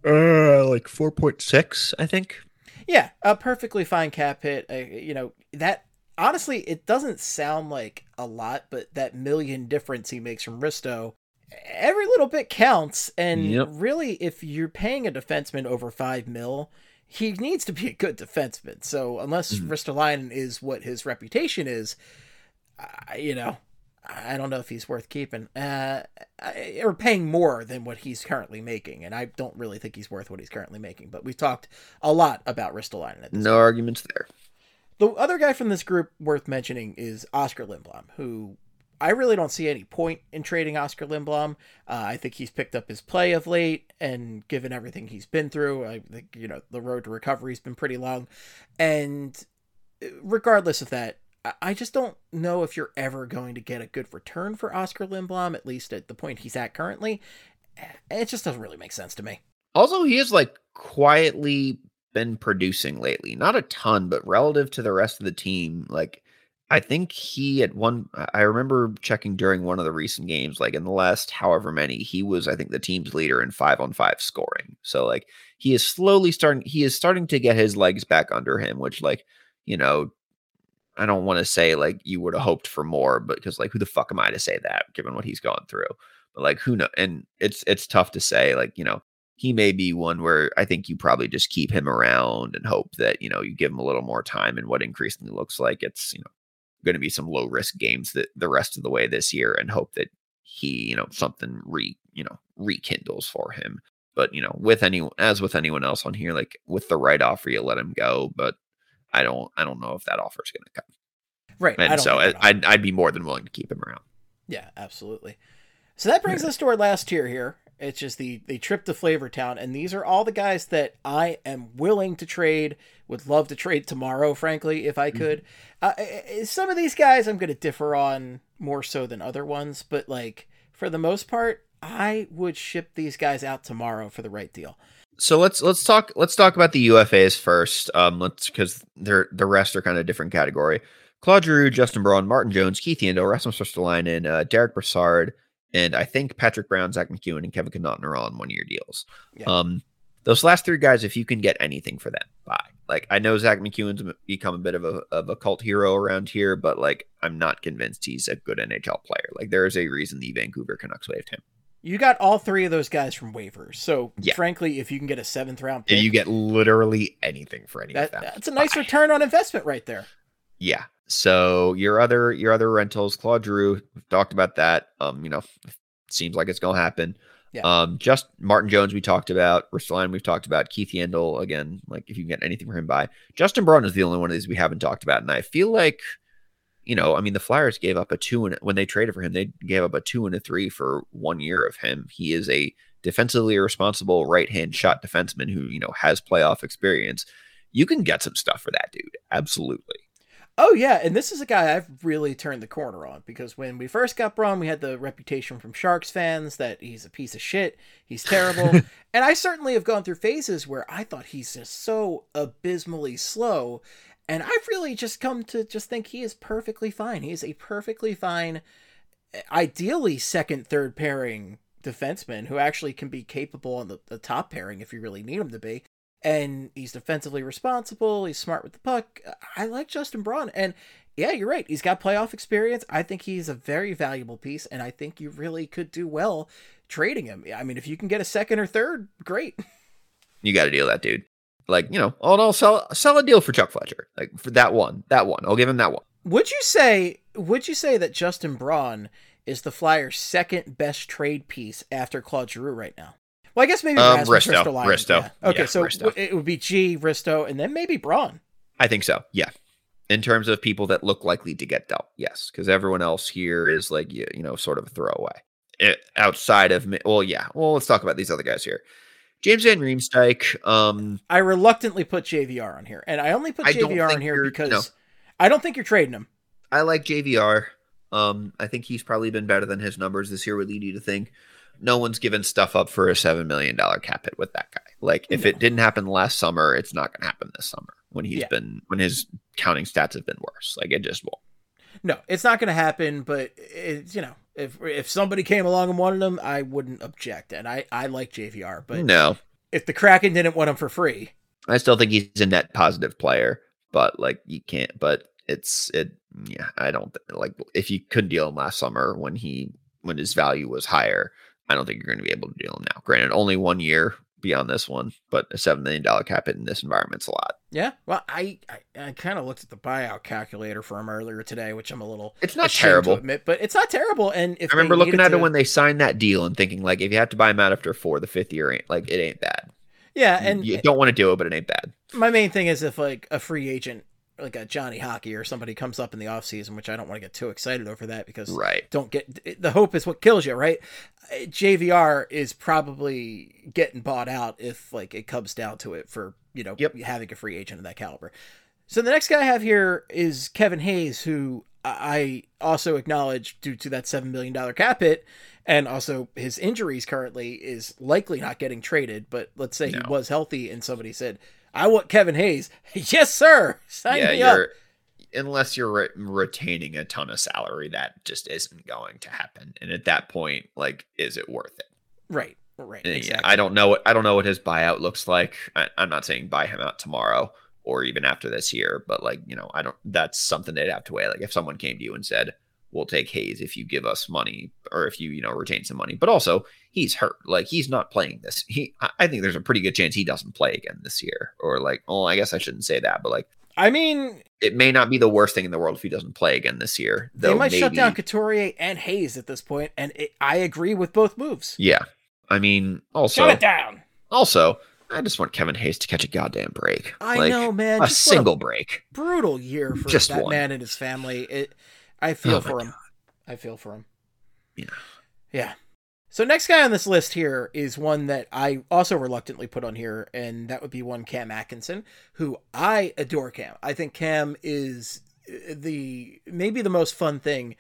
uh like 4.6 i think Yeah, a perfectly fine cap hit. Uh, you know that honestly, it doesn't sound like a lot, but that million difference he makes from Risto, every little bit counts. And Yep. really, if you're paying a defenseman over five mil, he needs to be a good defenseman. So unless Mhm. Ristolainen is what his reputation is, I you know. I don't know if he's worth keeping, uh, or paying more than what he's currently making, and I don't really think he's worth what he's currently making. But we've talked a lot about Ristolainen at this no arguments there the other guy from this group worth mentioning is Oskar Lindblom, who I really don't see any point in trading Oskar Lindblom. Uh, I think he's picked up his play of late, and given everything he's been through, I think you know the road to recovery has been pretty long. And regardless of that, I- I just don't know if you're ever going to get a good return for Oskar Lindblom, at least at the point he's at currently. It just doesn't really make sense to me. Also, he has like quietly been producing lately. Not a ton, but relative to the rest of the team, like I think he at one I remember checking during one of the recent games, like in the last however many, he was I think the team's leader in five on five scoring. So like he is slowly starting he is starting to get his legs back under him, which like, you know, I don't want to say like you would have hoped for more, but because like who the fuck am I to say that given what he's gone through? But like who know and it's it's tough to say, like, you know, he may be one where I think you probably just keep him around and hope that, you know, you give him a little more time and what increasingly looks like it's, you know, going to be some low risk games that the rest of the way this year and hope that he, you know, something re, you know, rekindles for him. But, you know, with anyone as with anyone else on here, like with the right offer, you let him go. But I don't I don't know if that offer is going to come. Right. And so I. I'd I'd be more than willing to keep him around. Yeah, absolutely. So that brings us to our last tier here. It's just the the trip to Flavor Town, and these are all the guys that I am willing to trade. Would love to trade tomorrow, frankly, if I could. Uh, I- I- some of these guys I'm going to differ on more so than other ones, but like for the most part, I would ship these guys out tomorrow for the right deal. So let's let's talk let's talk about the UFAs first. Um, let's because they're the rest are kind of different category. Claude Giroux, Justin Braun, Martin Jones, Keith Yandle, Rasmus Ristolainen, uh, Derek Brassard, and I think Patrick Brown, Zack MacEwen, and Kevin Connauton are all on one year deals. Yeah. Um, those last three guys, if you can get anything for them, buy. Like I know Zack MacEwen's become a bit of a of a cult hero around here, but like I'm not convinced he's a good NHL player. Like there is a reason the Vancouver Canucks waived him. You got all three of those guys from waivers, so Yeah. frankly, if you can get a seventh round pick, you get literally anything for any that, of them, that's a nice buy. return on investment right there. Yeah. So your other your other rentals, Claude Giroux, we've talked about that. Um, you know, seems like it's gonna happen. Yeah. Um, just Martin Jones we talked about, Ristolainen we've talked about, Keith Yandle again. Like if you can get anything for him by Justin Braun is the only one of these we haven't talked about, and I feel like, you know, I mean the Flyers gave up a two and when they traded for him, they gave up a two and a three for one year of him. He is a defensively responsible right hand shot defenseman who you know has playoff experience. You can get some stuff for that dude, absolutely. Oh yeah, and this is a guy I've really turned the corner on because when we first got Braun, we had the reputation from Sharks fans that he's a piece of shit, he's terrible, and I certainly have gone through phases where I thought he's just so abysmally slow, and I've really just come to just think he is perfectly fine. He is a perfectly fine, ideally second, third pairing defenseman who actually can be capable on the, the top pairing if you really need him to be and he's defensively responsible. He's smart with the puck. I like Justin Braun, and yeah, you're right. He's got playoff experience. I think he's a very valuable piece, and I think you really could do well trading him. I mean, if you can get a second or third, great. You got to deal that dude. Like you know, I'll, I'll sell sell a deal for Chuck Fletcher. Like for that one, that one. I'll give him that one. Would you say? Would you say that Justin Braun is the Flyers' second best trade piece after Claude Giroux right now? Well, I guess maybe Um, Risto. Risto. yeah. Okay, Yeah, so Risto. it would be G, Risto, and then maybe Braun. I think so. Yeah. In terms of people that look likely to get dealt, yes, because everyone else here is like you, you know sort of a throwaway. It, outside of me, well, yeah. Well, let's talk about these other guys here. James Van Riemsdyk. Um, I reluctantly put JVR on here, and I only put I JVR on here because no. I don't think you're trading him. I like JVR. Um, I think he's probably been better than his numbers this year would lead you to think. No one's given stuff up for a seven million dollar cap hit with that guy. Like if it didn't happen last summer, it's not gonna happen this summer when he's Yeah. been when his counting stats have been worse. Like it just won't. No, it's not going to happen. But it's you know, if if somebody came along and wanted him, I wouldn't object, and I I like JVR. But no. if the Kraken didn't want him for free, I still think he's a net positive player, but like you can't. But it's it. Yeah, I don't like if you couldn't deal him last summer when he when his value was higher. I don't think you're going to be able to deal him now. Granted, only one year beyond this one, but a seven million dollar cap hit in this environment's a lot. yeah. Well, I I, I kind of looked at the buyout calculator for him earlier today, which I'm a little It's not terrible. to admit, but it's not terrible. And if I remember looking at it when they signed that deal and thinking like, if you have to buy him out after four, the fifth year ain't like it ain't bad. yeah, And and you don't want to do it, but it ain't bad. my main thing is if like a free agent like a Johnny Hockey or somebody comes up in the offseason, which I don't want to get too excited over that because Right. don't get the hope is what kills you, right? JVR is probably getting bought out if like it comes down to it for you know Yep. having a free agent of that caliber. So the next guy I have here is Kevin Hayes, who I also acknowledge due to that $7 million cap hit and also his injuries currently is likely not getting traded. But let's say No. he was healthy and somebody said, I want Kevin Hayes. yes, sir. Sign yeah, me up. you're unless you're re- retaining a ton of salary, that just isn't going to happen. And at that point, like, is it worth it? Right. Right. And, Exactly. Yeah, I don't know what I don't know what his buyout looks like. I, I'm not saying buy him out tomorrow or even after this year, but like you know, I don't. That's something they'd have to weigh. Like if someone came to you and said, "We'll take Hayes if you give us money, or if you you know retain some money," but also he's hurt. Like he's not playing this. He, I think there's a pretty good chance he doesn't play again this year. Or like, oh, I guess I shouldn't say that, but like I mean, it may not be the worst thing in the world if he doesn't play again this year. they though might shut down Couturier and Hayes at this point, and it, I agree with both moves. Yeah, I mean, also, shut it down. also, I just want Kevin Hayes to catch a goddamn break. I Like, know, man. a Just single break. brutal year for Just that one. man and his family. It, I oh feel Oh for him. I feel for him. Yeah. Yeah. So next guy on this list here is one that I also reluctantly put on here, and that would be one Cam Atkinson, who I adore. Cam, I think Cam is uh, the maybe the most fun thing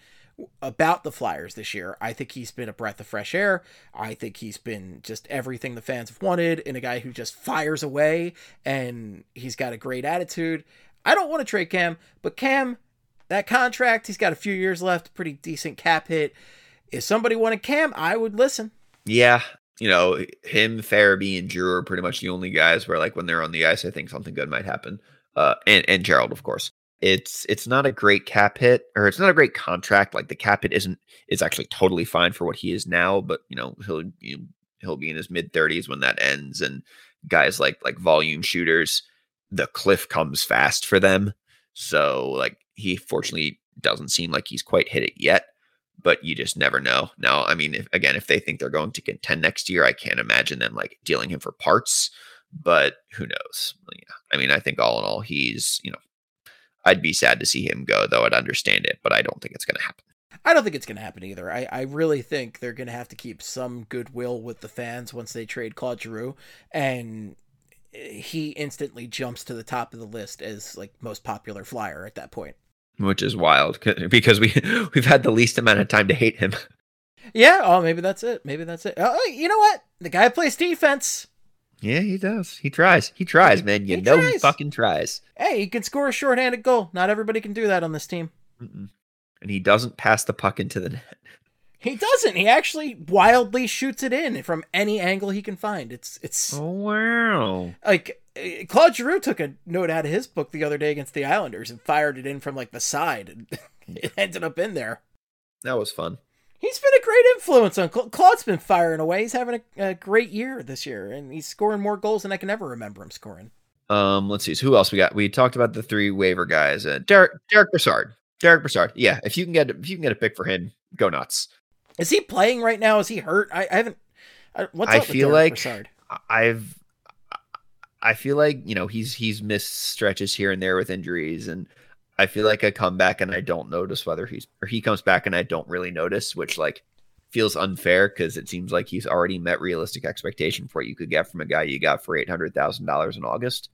about the Flyers this year. I think he's been a breath of fresh air. I think he's been just everything the fans have wanted, and a guy who just fires away, and he's got a great attitude. I don't want to trade Cam, but Cam, that contract, he's got a few years left, pretty decent cap hit. If somebody wanted Cam, I would listen. Yeah, you know, him, Farabee, and Drew are pretty much the only guys where, like, when they're on the ice, I think something good might happen. Uh, and and Gerald, of course. It's it's not a great cap hit, or it's not a great contract. Like the cap hit isn't. is actually totally fine for what he is now, but you know he'll he'll be in his mid thirties when that ends, and guys like like volume shooters, the cliff comes fast for them. So like he fortunately doesn't seem like he's quite hit it yet but you just never know. Now, I mean, if, again, if they think they're going to contend next year, I can't imagine them like dealing him for parts. But who knows? Yeah. I mean, I think all in all, he's you know, I'd be sad to see him go, though I'd understand it, but I don't think it's going to happen. I don't think it's going to happen either. I, I really think they're going to have to keep some goodwill with the fans once they trade Claude Giroux, and eh, he instantly jumps to the top of the list as like most popular flyer at that point. Which is wild because we we've had the least amount of time to hate him. Yeah, oh, maybe that's it. Maybe that's it. Oh, you know what? The guy plays defense. Yeah, he does. He tries. He tries, man. You He know he fucking tries. Hey, he can score a shorthanded goal. Not everybody can do that on this team. Mm-mm. And he doesn't pass the puck into the net. He doesn't. He actually wildly shoots it in from any angle he can find. It's it's Oh wow! like uh, Claude Giroux took a note out of his book the other day against the Islanders and fired it in from like the side, and it ended up in there. That was fun. He's been a great influence on Cla- Claude's been firing away. He's having a, a great year this year, and he's scoring more goals than I can ever remember him scoring. Um, let's see. So who else we got? We talked about the three waiver guys. Uh, Derek Derek Brassard. Derek Brassard. Yeah, if you can get if you can get a pick for him, go nuts. Is he playing right now? Is he hurt? I, I haven't. I, what's I up with feel like- Brassard? I- I've I feel like you know he's he's missed stretches here and there with injuries, and I feel like I come back and I don't notice whether he's or he comes back and I don't really notice, which like feels unfair because it seems like he's already met realistic expectation for what you could get from a guy you got for eight hundred thousand dollars in August.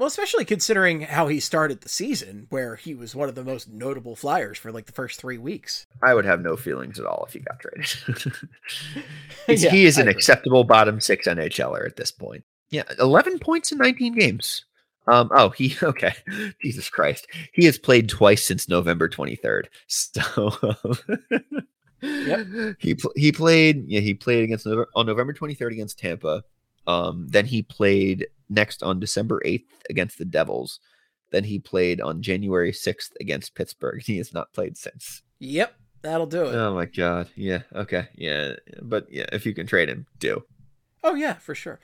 Well, especially considering how he started the season, where he was one of the most notable flyers for like the first three weeks. I would have no feelings at all if he got traded. Yeah, he is an acceptable bottom six NHLer at this point. Yeah, eleven points in nineteen games. Um. Oh, he okay. Jesus Christ, he has played twice since November twenty third. So. Yep. He he played yeah he played against on November twenty third against Tampa. Um. Then he played next on December eighth against the Devils. Then he played on January sixth against Pittsburgh. He has not played since. Yep, that'll do it. Oh my god. Yeah. Okay. Yeah. But yeah, if you can trade him, do. Oh yeah, for sure.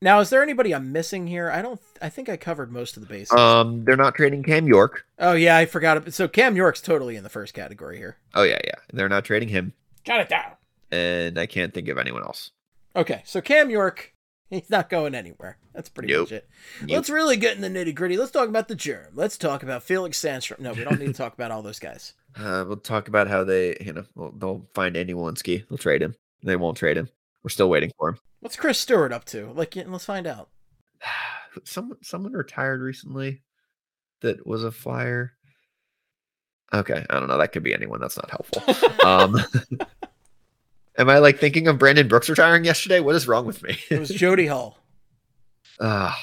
Now, is there anybody I'm missing here? I don't. I think I covered most of the bases. Um, they're not trading Cam York. oh yeah, I forgot. So Cam York's totally in the first category here. Oh yeah, yeah. They're not trading him, Got it down. and I can't think of anyone else. Okay, so Cam York, he's not going anywhere. That's pretty Nope. much it. Nope. Let's really get in the nitty gritty. Let's talk about the germ. Let's talk about Felix Sandstrom. No, we don't need to talk about all those guys. Uh, we'll talk about how they, you know, they'll, they'll find Andy Walensky. They'll trade him. They won't trade him. We're still waiting for him. What's Chris Stewart up to? Like, let's find out. Someone, someone retired recently. that was a flyer. Okay, I don't know. That could be anyone. That's not helpful. um, am I like thinking of Brandon Brooks retiring yesterday? What is wrong with me? It was Jody Hull. Ah,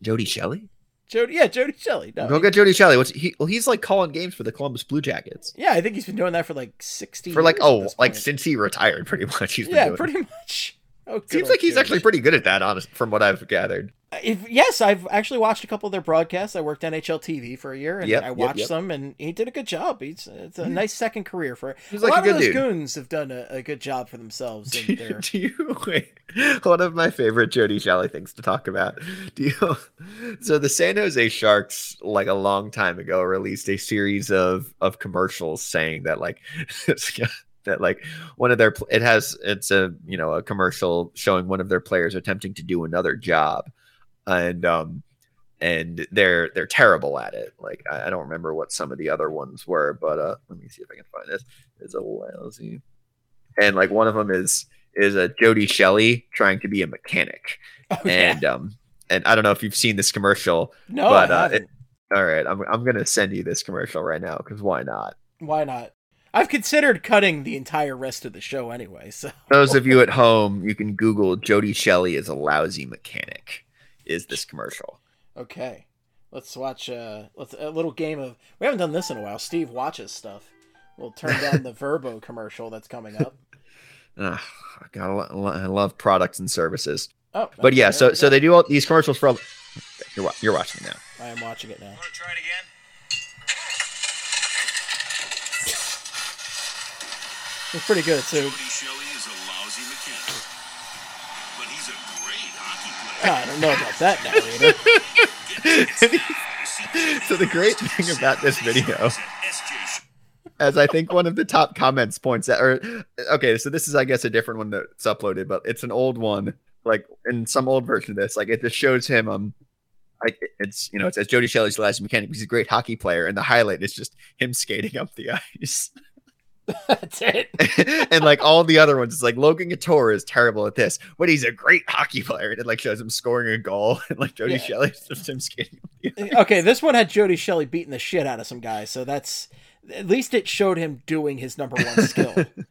Jody Shelley. Jody, yeah, Jody Shelley. No, Go get Jody Shelley. What's he? Well, he's like calling games for the Columbus Blue Jackets yeah, I think he's been doing that for like sixty. for like oh, like since he retired, pretty much. He's been yeah, pretty much. Oh, Seems like he's Jody. actually pretty good at that, honest, from what I've gathered. If, yes, I've actually watched a couple of their broadcasts. I worked on NHL TV for a year, and Yep, I watched yep. them, and he did a good job. He's it's a hmm. nice second career for. He's a like lot good of those dude. goons have done a, a good job for themselves. Do you, their... do you wait? One of my favorite Jody Shelley things to talk about. Do you? So the San Jose Sharks, like a long time ago, released a series of of commercials saying that like that like one of their it has it's a you know a commercial showing one of their players attempting to do another job, and um and they're they're terrible at it. Like I, I don't remember what some of the other ones were, but uh let me see if I can find this. It's a lousy and like one of them is is a Jody Shelley trying to be a mechanic, Oh, yeah. and um, and I don't know if you've seen this commercial. no, but, I uh, haven't. All right, I'm I'm gonna send you this commercial right now because why not? Why not? I've considered cutting the entire rest of the show anyway. So Those of you at home, you can Google Jody Shelley is a lousy mechanic. Is this commercial? okay, let's watch. Uh, let's a little game of. We haven't done this in a while. Steve watches stuff. We'll turn down the Verbo commercial that's coming up. Ugh, I gotta lo- lo- I love products and services, Oh, but yeah, so so they do all these commercials for. All, you're you're watching it now. I am watching it now. Want to try it again? It's pretty good. So I don't know about that narrator. So the great thing about this video as I think one of the top comments points out, or okay, so this is I guess a different one that's uploaded, but it's an old one, like in some old version of this, like it just shows him um it's you know it says Jody Shelley's last mechanic. He's a great hockey player, and the highlight is just him skating up the ice, That's it. and like all the other ones, it's like Logan Couture is terrible at this, but he's a great hockey player, and it like shows him scoring a goal, and like Jody Yeah. Shelley's just him skating. Up the ice. Okay, this one had Jody Shelley beating the shit out of some guys, so that's at least it showed him doing his number one skill. Th- oh,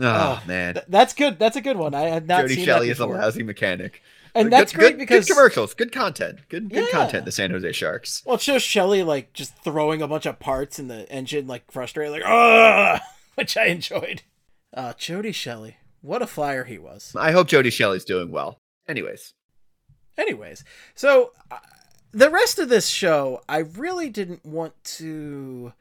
oh, man, that's good. That's a good one. I had not Jody Shelley that is a lousy mechanic. And Good- that's great good, because good commercials, good content, good good Yeah. content. The San Jose Sharks. well, it shows Shelley like just throwing a bunch of parts in the engine, like frustrated, like ah, which I enjoyed. Uh, Jody Shelley, what a flyer he was. I hope Jody Shelley's doing well. Anyways, Anyways, so uh, the rest of this show, I really didn't want to.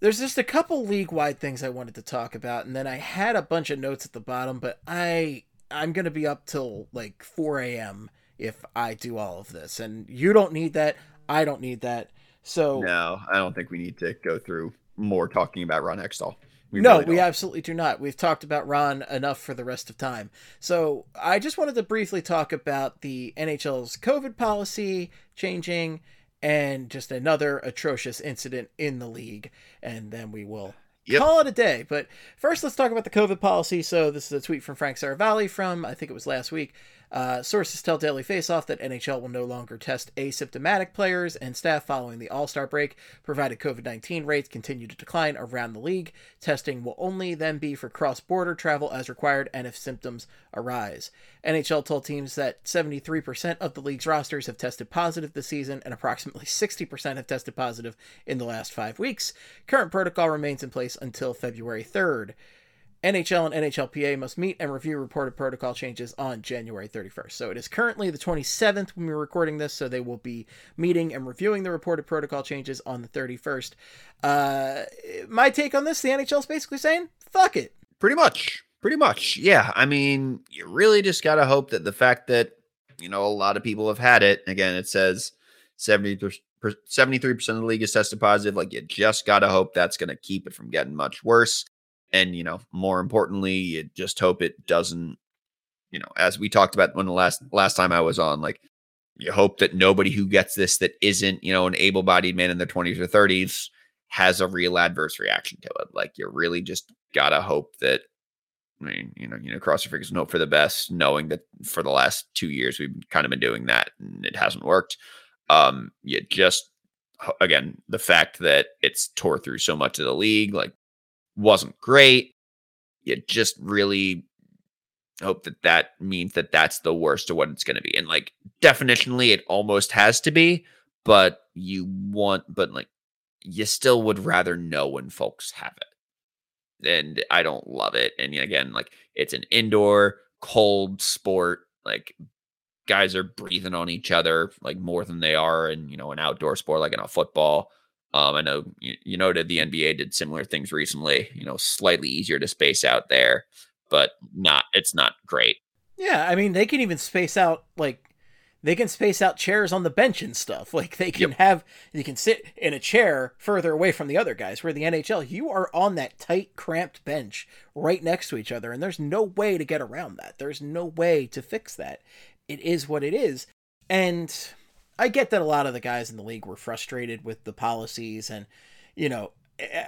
There's just a couple league wide things I wanted to talk about, and then I had a bunch of notes at the bottom, but I I'm gonna be up till like 4 a.m. if I do all of this, and you don't need that. I don't need that. So no, I don't think we need to go through more talking about Ron Hextall. We no, really we absolutely do not. We've talked about Ron enough for the rest of time. So I just wanted to briefly talk about the NHL's COVID policy changing and just another atrocious incident in the league, and then we will Yep. call it a day. But first, let's talk about the COVID policy. So this is a tweet from Frank Seravalli from I think it was last week. Uh, sources tell Daily Faceoff that NHL will no longer test asymptomatic players and staff following the All Star break, provided COVID 19 rates continue to decline around the league. Testing will only then be for cross border travel as required and if symptoms arise. NHL told teams that 73% of the league's rosters have tested positive this season and approximately 60% have tested positive in the last five weeks. Current protocol remains in place until February 3rd. NHL and NHLPA must meet and review reported protocol changes on January 31st. So it is currently the 27th when we're recording this, so they will be meeting and reviewing the reported protocol changes on the 31st. Uh, my take on this the NHL is basically saying, fuck it. Pretty much. Pretty much. Yeah. I mean, you really just got to hope that the fact that, you know, a lot of people have had it, again, it says 70 per- 73% of the league is tested positive. Like, you just got to hope that's going to keep it from getting much worse. And, you know, more importantly, you just hope it doesn't, you know, as we talked about when the last last time I was on, like, you hope that nobody who gets this that isn't, you know, an able bodied man in their 20s or 30s has a real adverse reaction to it. Like, you really just got to hope that I mean, you know, you know, cross your fingers and hope for the best, knowing that for the last two years we've kind of been doing that and it hasn't worked. Um, you just again the fact that it's tore through so much of the league like wasn't great. You just really hope that that means that that's the worst of what it's going to be. And like definitionally, it almost has to be, but you want, but like you still would rather know when folks have it. And I don't love it. And again, like it's an indoor cold sport. Like guys are breathing on each other like more than they are in you know an outdoor sport like in a football. Um, I know you, you noted the NBA did similar things recently. You know, slightly easier to space out there, but not. It's not great. Yeah, I mean they can even space out like they can space out chairs on the bench and stuff. Like they can have you can sit in a chair further away from the other guys. Where the NHL, you are on that tight, cramped bench right next to each other, and there's no way to get around that. There's no way to fix that. It is what it is. And I get that a lot of the guys in the league were frustrated with the policies and you know,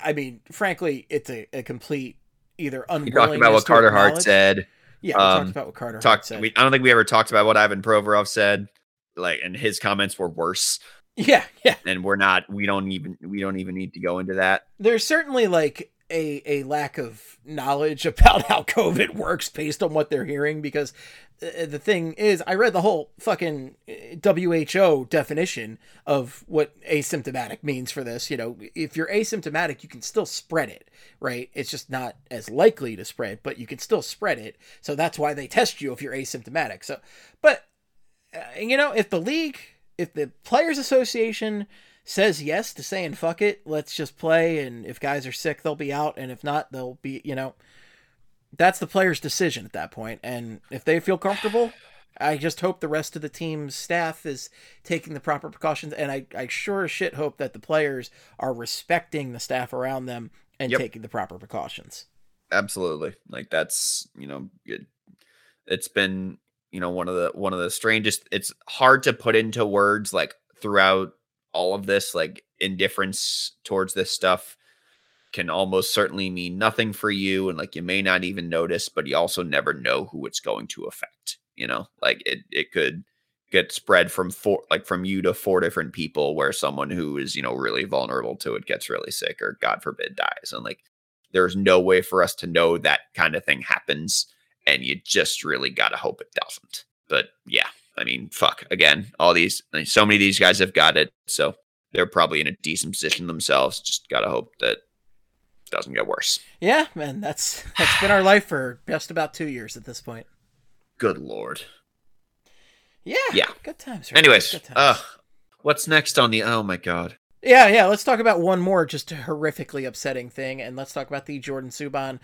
I- mean, frankly, it's a, a complete either We unwillingness talked about what Carter Hart said. Yeah, we Um, talked about what Carter Hart Talked. said. We, I don't think we ever talked about what Ivan Provorov said. Like, and his comments were worse. yeah, yeah. And we're not. We don't even. We don't even need to go into that. there's certainly like a a lack of knowledge about how COVID works based on what they're hearing because uh, the thing is, I read the whole fucking uh, WHO definition of what asymptomatic means for this. You know, if you're asymptomatic, you can still spread it, right? It's just not as likely to spread, but you can still spread it. So that's why they test you if you're asymptomatic. So, but uh, you know, if the league, if the Players Association says yes to saying fuck it, let's just play, and if guys are sick, they'll be out, and if not, they'll be, you know, that's the player's decision at that point. And if they feel comfortable, I just hope the rest of the team's staff is taking the proper precautions, and I, I sure as shit hope that the players are respecting the staff around them and Yep. taking the proper precautions. absolutely like that's you know it, it's been you know one of the one of the strangest it's hard to put into words like throughout all of this like indifference towards this stuff can almost certainly mean nothing for you and like you may not even notice but you also never know who it's going to affect you know? Like it it could get spread from four like from you to four different people where someone who is you know really vulnerable to it gets really sick or god forbid dies and like there's no way for us to know that kind of thing happens and you just really got to hope it doesn't but yeah i mean fuck again all these I mean, so many of these guys have got it so they're probably in a decent position themselves just got to hope that it doesn't get worse Yeah, man, that's that's been our life for just about two years at this point. good lord Yeah, Yeah. good times. Rick, anyways good times. uh what's next on the oh my god Yeah, yeah. Let's talk about one more just horrifically upsetting thing, and let's talk about the Jordan Subban,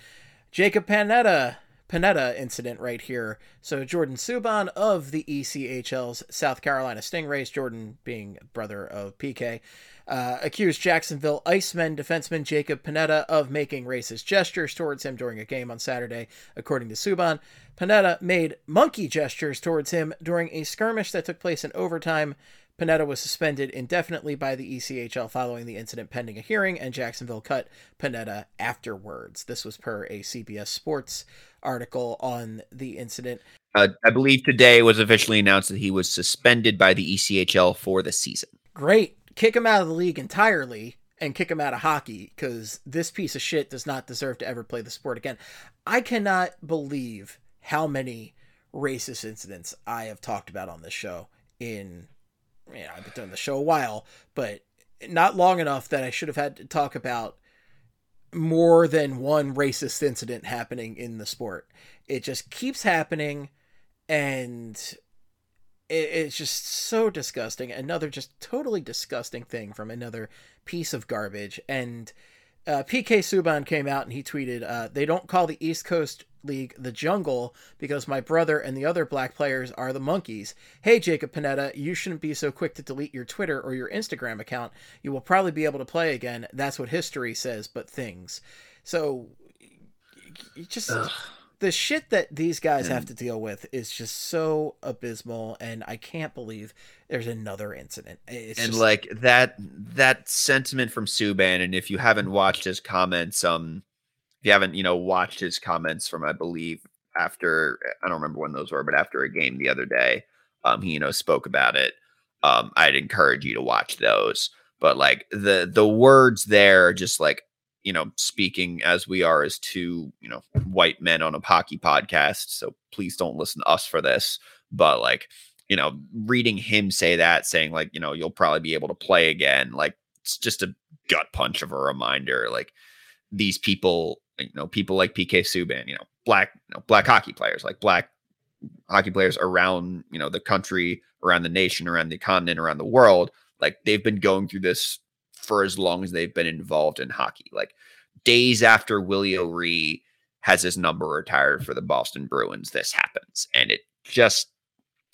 Jacob Panetta Panetta incident right here. So Jordan Subban of the ECHL's South Carolina Stingrays, Jordan being brother of PK, uh, accused Jacksonville Icemen defenseman Jacob Panetta of making racist gestures towards him during a game on Saturday, according to Subban. Panetta made monkey gestures towards him during a skirmish that took place in overtime. Panetta was suspended indefinitely by the ECHL following the incident pending a hearing, and Jacksonville cut Panetta afterwards. This was per a CBS Sports article on the incident. uh, i believe today was officially announced that he was suspended by the echl for the season Great. Kick him out of the league entirely and kick him out of hockey because this piece of shit does not deserve to ever play the sport again. I cannot believe how many racist incidents I have talked about on this show in know, I've been doing the show a while, but not long enough that I should have had to talk about more than one racist incident happening in the sport. It just keeps happening and it, it's just so disgusting. Another just totally disgusting thing from another piece of garbage. And uh, PK Subban came out and he tweeted, uh, "They don't call the East Coast League the Jungle because my brother and the other black players are the monkeys. Hey, Jacob Panetta, you shouldn't be so quick to delete your Twitter or your Instagram account. You will probably be able to play again. That's what history says, but things. So." Just the shit that these guys have to deal with is just so abysmal and i can't believe there's another incident it's and just, like that that sentiment from Subban, and if you haven't watched his comments, um, you haven't you know watched his comments from I believe after I don't remember when those were, but after a game the other day, um, he you know spoke about it. um, I'd encourage you to watch those. But like the the words there, just like you know, speaking as we are as two you know white men on a hockey podcast. So please don't listen to us for this. But like you know, reading him say that, saying like you know you'll probably be able to play again, like it's just a gut punch of a reminder. Like these people, you know, people like PK Subban, you know, black you know, black hockey players, like black hockey players around you know the country around the nation around the continent around the world. Like they've been going through this for as long as they've been involved in hockey. Like days after willie o'ree has his number retired for the boston bruins this happens. And it just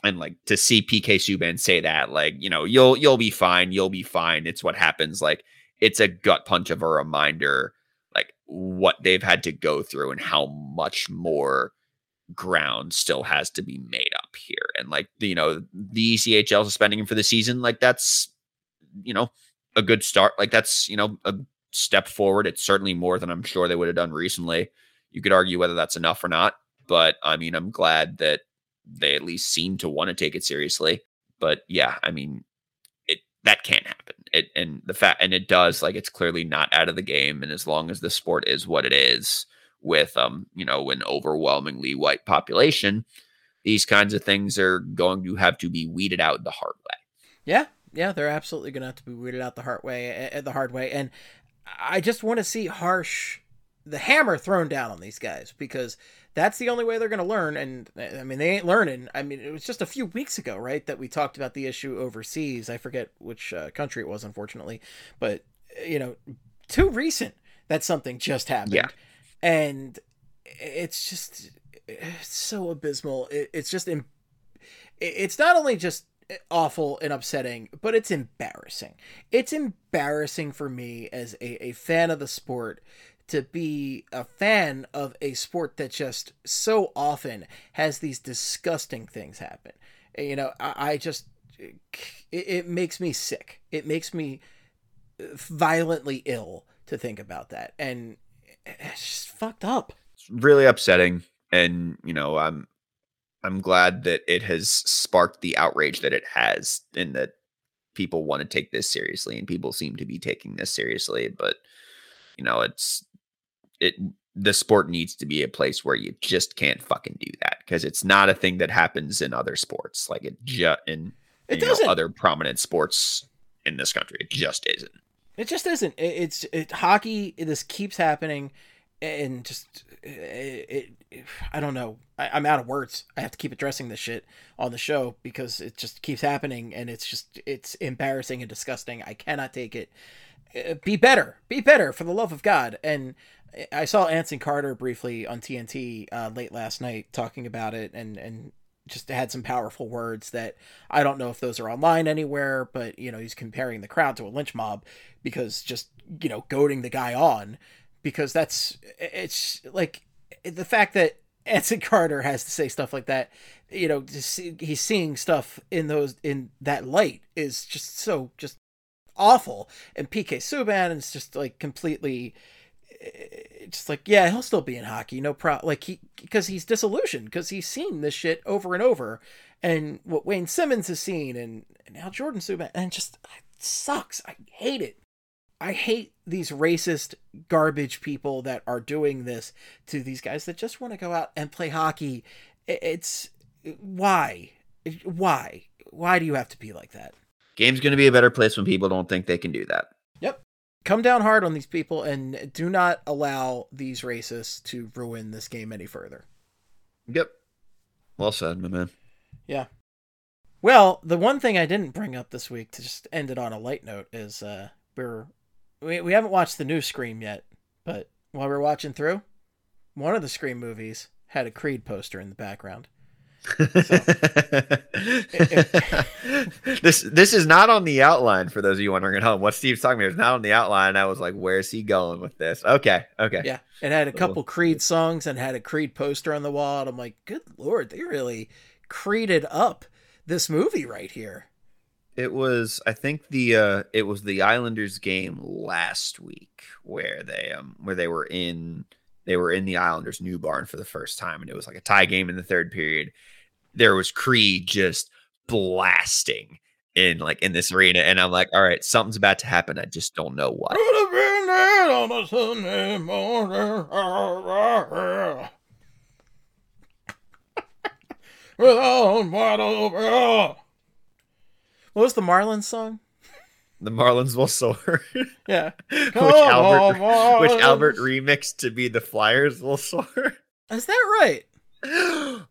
and like to see pk subban say that like you know you'll you'll be fine you'll be fine it's what happens like it's a gut punch of a reminder what they've had to go through and how much more ground still has to be made up here. And like, you know, the ECHL suspending him for the season, like that's, you know, a good start. Like that's, you know, a step forward. It's certainly more than I'm sure they would have done recently. You could argue whether that's enough or not, but I mean, I'm glad that they at least seem to want to take it seriously. But yeah, I mean, it that can't happen. It and the fact and it does like it's clearly not out of the game. And as long as the sport is what it is, with um, you know, an overwhelmingly white population, these kinds of things are going to have to be weeded out the hard way. Yeah, yeah, they're absolutely going to have to be weeded out the hard way, uh, the hard way, and I just want to see harsh the hammer thrown down on these guys because that's the only way they're going to learn. And eh, I mean, they ain't learning. I mean, it was just a few weeks ago, right, that we talked about the issue overseas. I forget which uh, country it was, unfortunately, but eh, you know, too recent that something just happened. Yeah and it's just eh, it's so abysmal. It, it's just it's not only just awful and upsetting, but it's embarrassing. It's embarrassing for me as a, a fan of the sport to be a fan of a sport that just so often has these disgusting things happen. You know, I, I just it, it makes me sick. It makes me violently ill to think about that. And it's just fucked up. It's really upsetting, and you know, I'm I'm glad that it has sparked the outrage that it has, and that people want to take this seriously, and people seem to be taking this seriously. But you know, it's it the sport needs to be a place where you just can't fucking do that because it's not a thing that happens in other sports like it just in it you know, other prominent sports in this country. It just isn't. It just isn't. It, it's it, hockey. This keeps happening, and just it. it I don't know. I, am out of words. I have to keep addressing this shit on the show because it just keeps happening, and it's just it's embarrassing and disgusting. I cannot take it. Uh, be better. Be better for the love of God. And I saw Anson Carter briefly on TNT uh, late last night talking about it, and and just had some powerful words that I don't know if those are online anywhere, but you know, he's comparing the crowd to a lynch mob because just, you know, goading the guy on because that's it's like the fact that Anson Carter has to say stuff like that, you know, see, he's seeing stuff in those in that light is just so just awful. And PK Subban is just like completely just like yeah he'll still be in hockey no problem like he because he's disillusioned because he's seen this shit over and over and what wayne simmonds has seen and, and now jordan subban and just sucks. I hate it. I hate these racist garbage people that are doing this to these guys that just want to go out and play hockey. It's why? Why? Why do you have to be like that? Game's going to be a better place when people don't think they can do that come down hard on these people and do not allow these racists to ruin this game any further. Yep. Well said, my man. Yeah. Well, the one thing I didn't bring up this week to just end it on a light note is uh we're we, we haven't watched the new Scream yet, but while we're watching through, one of the Scream movies had a Creed poster in the background. this this is not on the outline for those of you wondering at home. What Steve's talking about is not on the outline. I was like, where's he going with this? Okay, okay. Yeah, it had a couple Creed songs and had a Creed poster on the wall. And I'm like, good lord, they really creeded up this movie right here. It was, I think the uh it was the Islanders game last week where they um where they were in they were in the Islanders new barn for the first time and it was like a tie game in the third period there was Creed just blasting in like in this arena, and I'm like, all right, something's about to happen. I just don't know what. Could have been there on a Sunday morning. With arms wide open. What was the Marlins song? The Marlins will soar, Yeah. which Albert on, which Albert remixed to be the Flyers will soar. Is that right?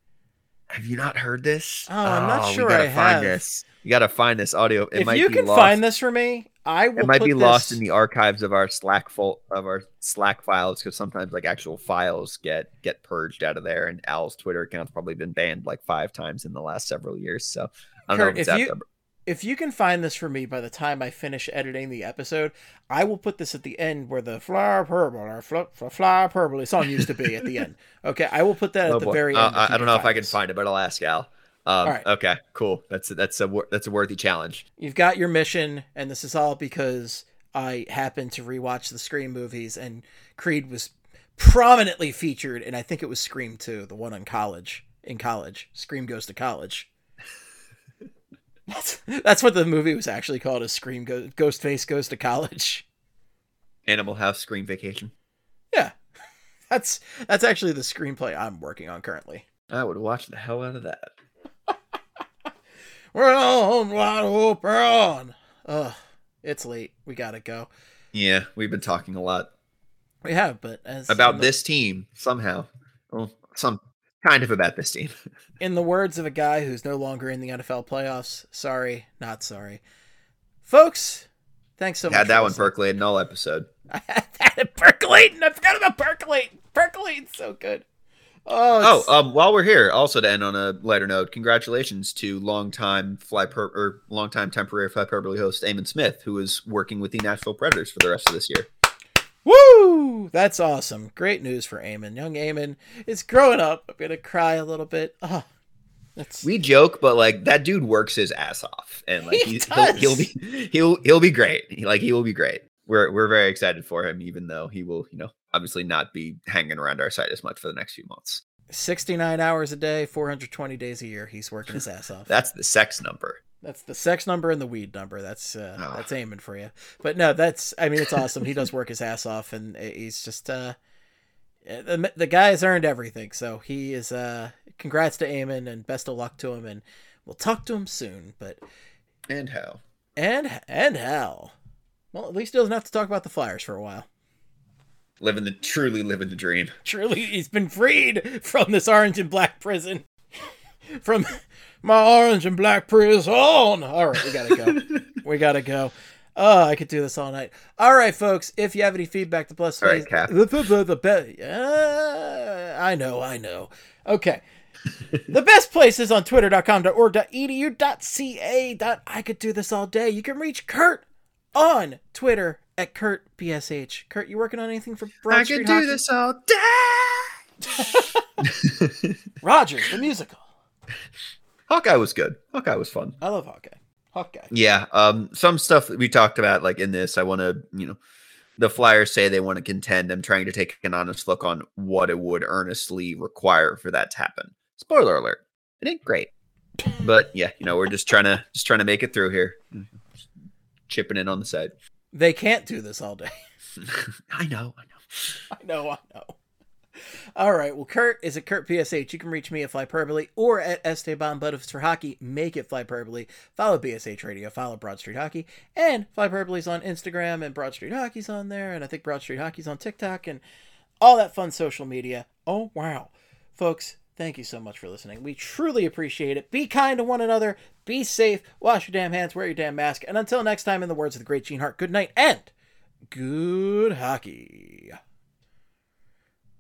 have you not heard this? Oh, I'm not oh, we sure gotta I find have. this. You gotta find this audio. It if might you be can lost. find this for me, I will. it might be lost in the archives of our Slack fol- of our Slack files because sometimes like actual files get get purged out of there, and Al's Twitter account's probably been banned like five times in the last several years. So I don't know if it's if you-. If you can find this for me by the time I finish editing the episode, I will put this at the end where the fly purple or fly, fly purple song used to be at the end. Okay, I will put that at Oh, the boy. very Uh, end. I, I don't know if I can find it, but I'll ask Al. Um, right. Okay, cool. That's a, that's a that's a worthy challenge. You've got your mission, and this is all because I happened to rewatch the Scream movies, and Creed was prominently featured, and I think it was Scream 2, the one on college. In college, Scream goes to college. That's, that's what the movie was actually called. Is Scream Go- Ghostface goes to college? Animal House Scream Vacation. Yeah, that's that's actually the screenplay I'm working on currently. I would watch the hell out of that. We're on wide open. Ugh, it's late. We gotta go. Yeah, we've been talking a lot We have, but as about the- this team somehow. Well, some kind of about this team. In the words of a guy who's no longer in the NFL playoffs, sorry, not sorry. Folks, thanks so much. Had that one listening. percolating all episode. I had that percolating. I forgot about percolating. Percolating so good. Oh, Oh, um, while we're here, also to end on a lighter note, congratulations to longtime fly per or longtime temporary Flyperbole host Eamon Smith, who is working with the Nashville Predators for the rest of this year. Woo! That's awesome. Great news for Eamon. Young Eamon is growing up. I'm gonna cry a little bit. Oh, that's We joke, but like that dude works his ass off, and like He he's, he'll, he'll be he'll he'll be great. He- Like he will be great. We're we're very excited for him, even though he will you know obviously not be hanging around our site as much for the next few months. 69 hours a day, 420 days a year. He's working his ass off. That's the sex number. That's the sex number and the weed number. That's uh, Ah. that's Eamon for you. But no, that's I mean it's awesome. He does work his ass off, and he's just uh, the the guy has earned everything. So he is uh, congrats to Eamon and best of luck to him, and we'll talk to him soon. But And how? and and hell, well at least he doesn't have to talk about the Flyers for a while. Living the truly living the dream. Truly, he's been freed from this orange and black prison. from my orange and black prison. All right, we gotta go. we gotta go. Oh, I could do this all night. All right, folks. If you have any feedback, the plus All right, face- Cap. the, the, the, the be- uh, I know, I know. Okay. the best place is on twitter.com.org.edu.ca. I could do this all day. You can reach Kurt on Twitter at KurtBSH. Kurt, you working on anything for Broad I Street could do Hockey? this all day. Rogers, the musical. Hawkeye was good. Hawkeye was fun. I love Hawkeye. Hawkeye. Yeah. Um. Some stuff that we talked about, like in this, I want to, you know, the Flyers say they want to contend. I'm trying to take an honest look on what it would earnestly require for that to happen. Spoiler alert: it ain't great, but yeah, you know, we're just trying to just trying to make it through here, chipping in on the side. They can't do this all day. I know. I know. I know, I know. All right. Well, Kurt is at Kurt BSH. You can reach me at Flyperbole or at Esteban, but if it's for hockey, make it Flyperbole. Follow BSH Radio, follow Broad Street Hockey, and Flyperbole's on Instagram, and Broad Street Hockey's on there, and I think Broad Street Hockey's on TikTok, and all that fun social media. Oh, wow. Folks, thank you so much for listening. We truly appreciate it. Be kind to one another, be safe, wash your damn hands, wear your damn mask, and until next time, in the words of the great Gene Hart, good night and good hockey.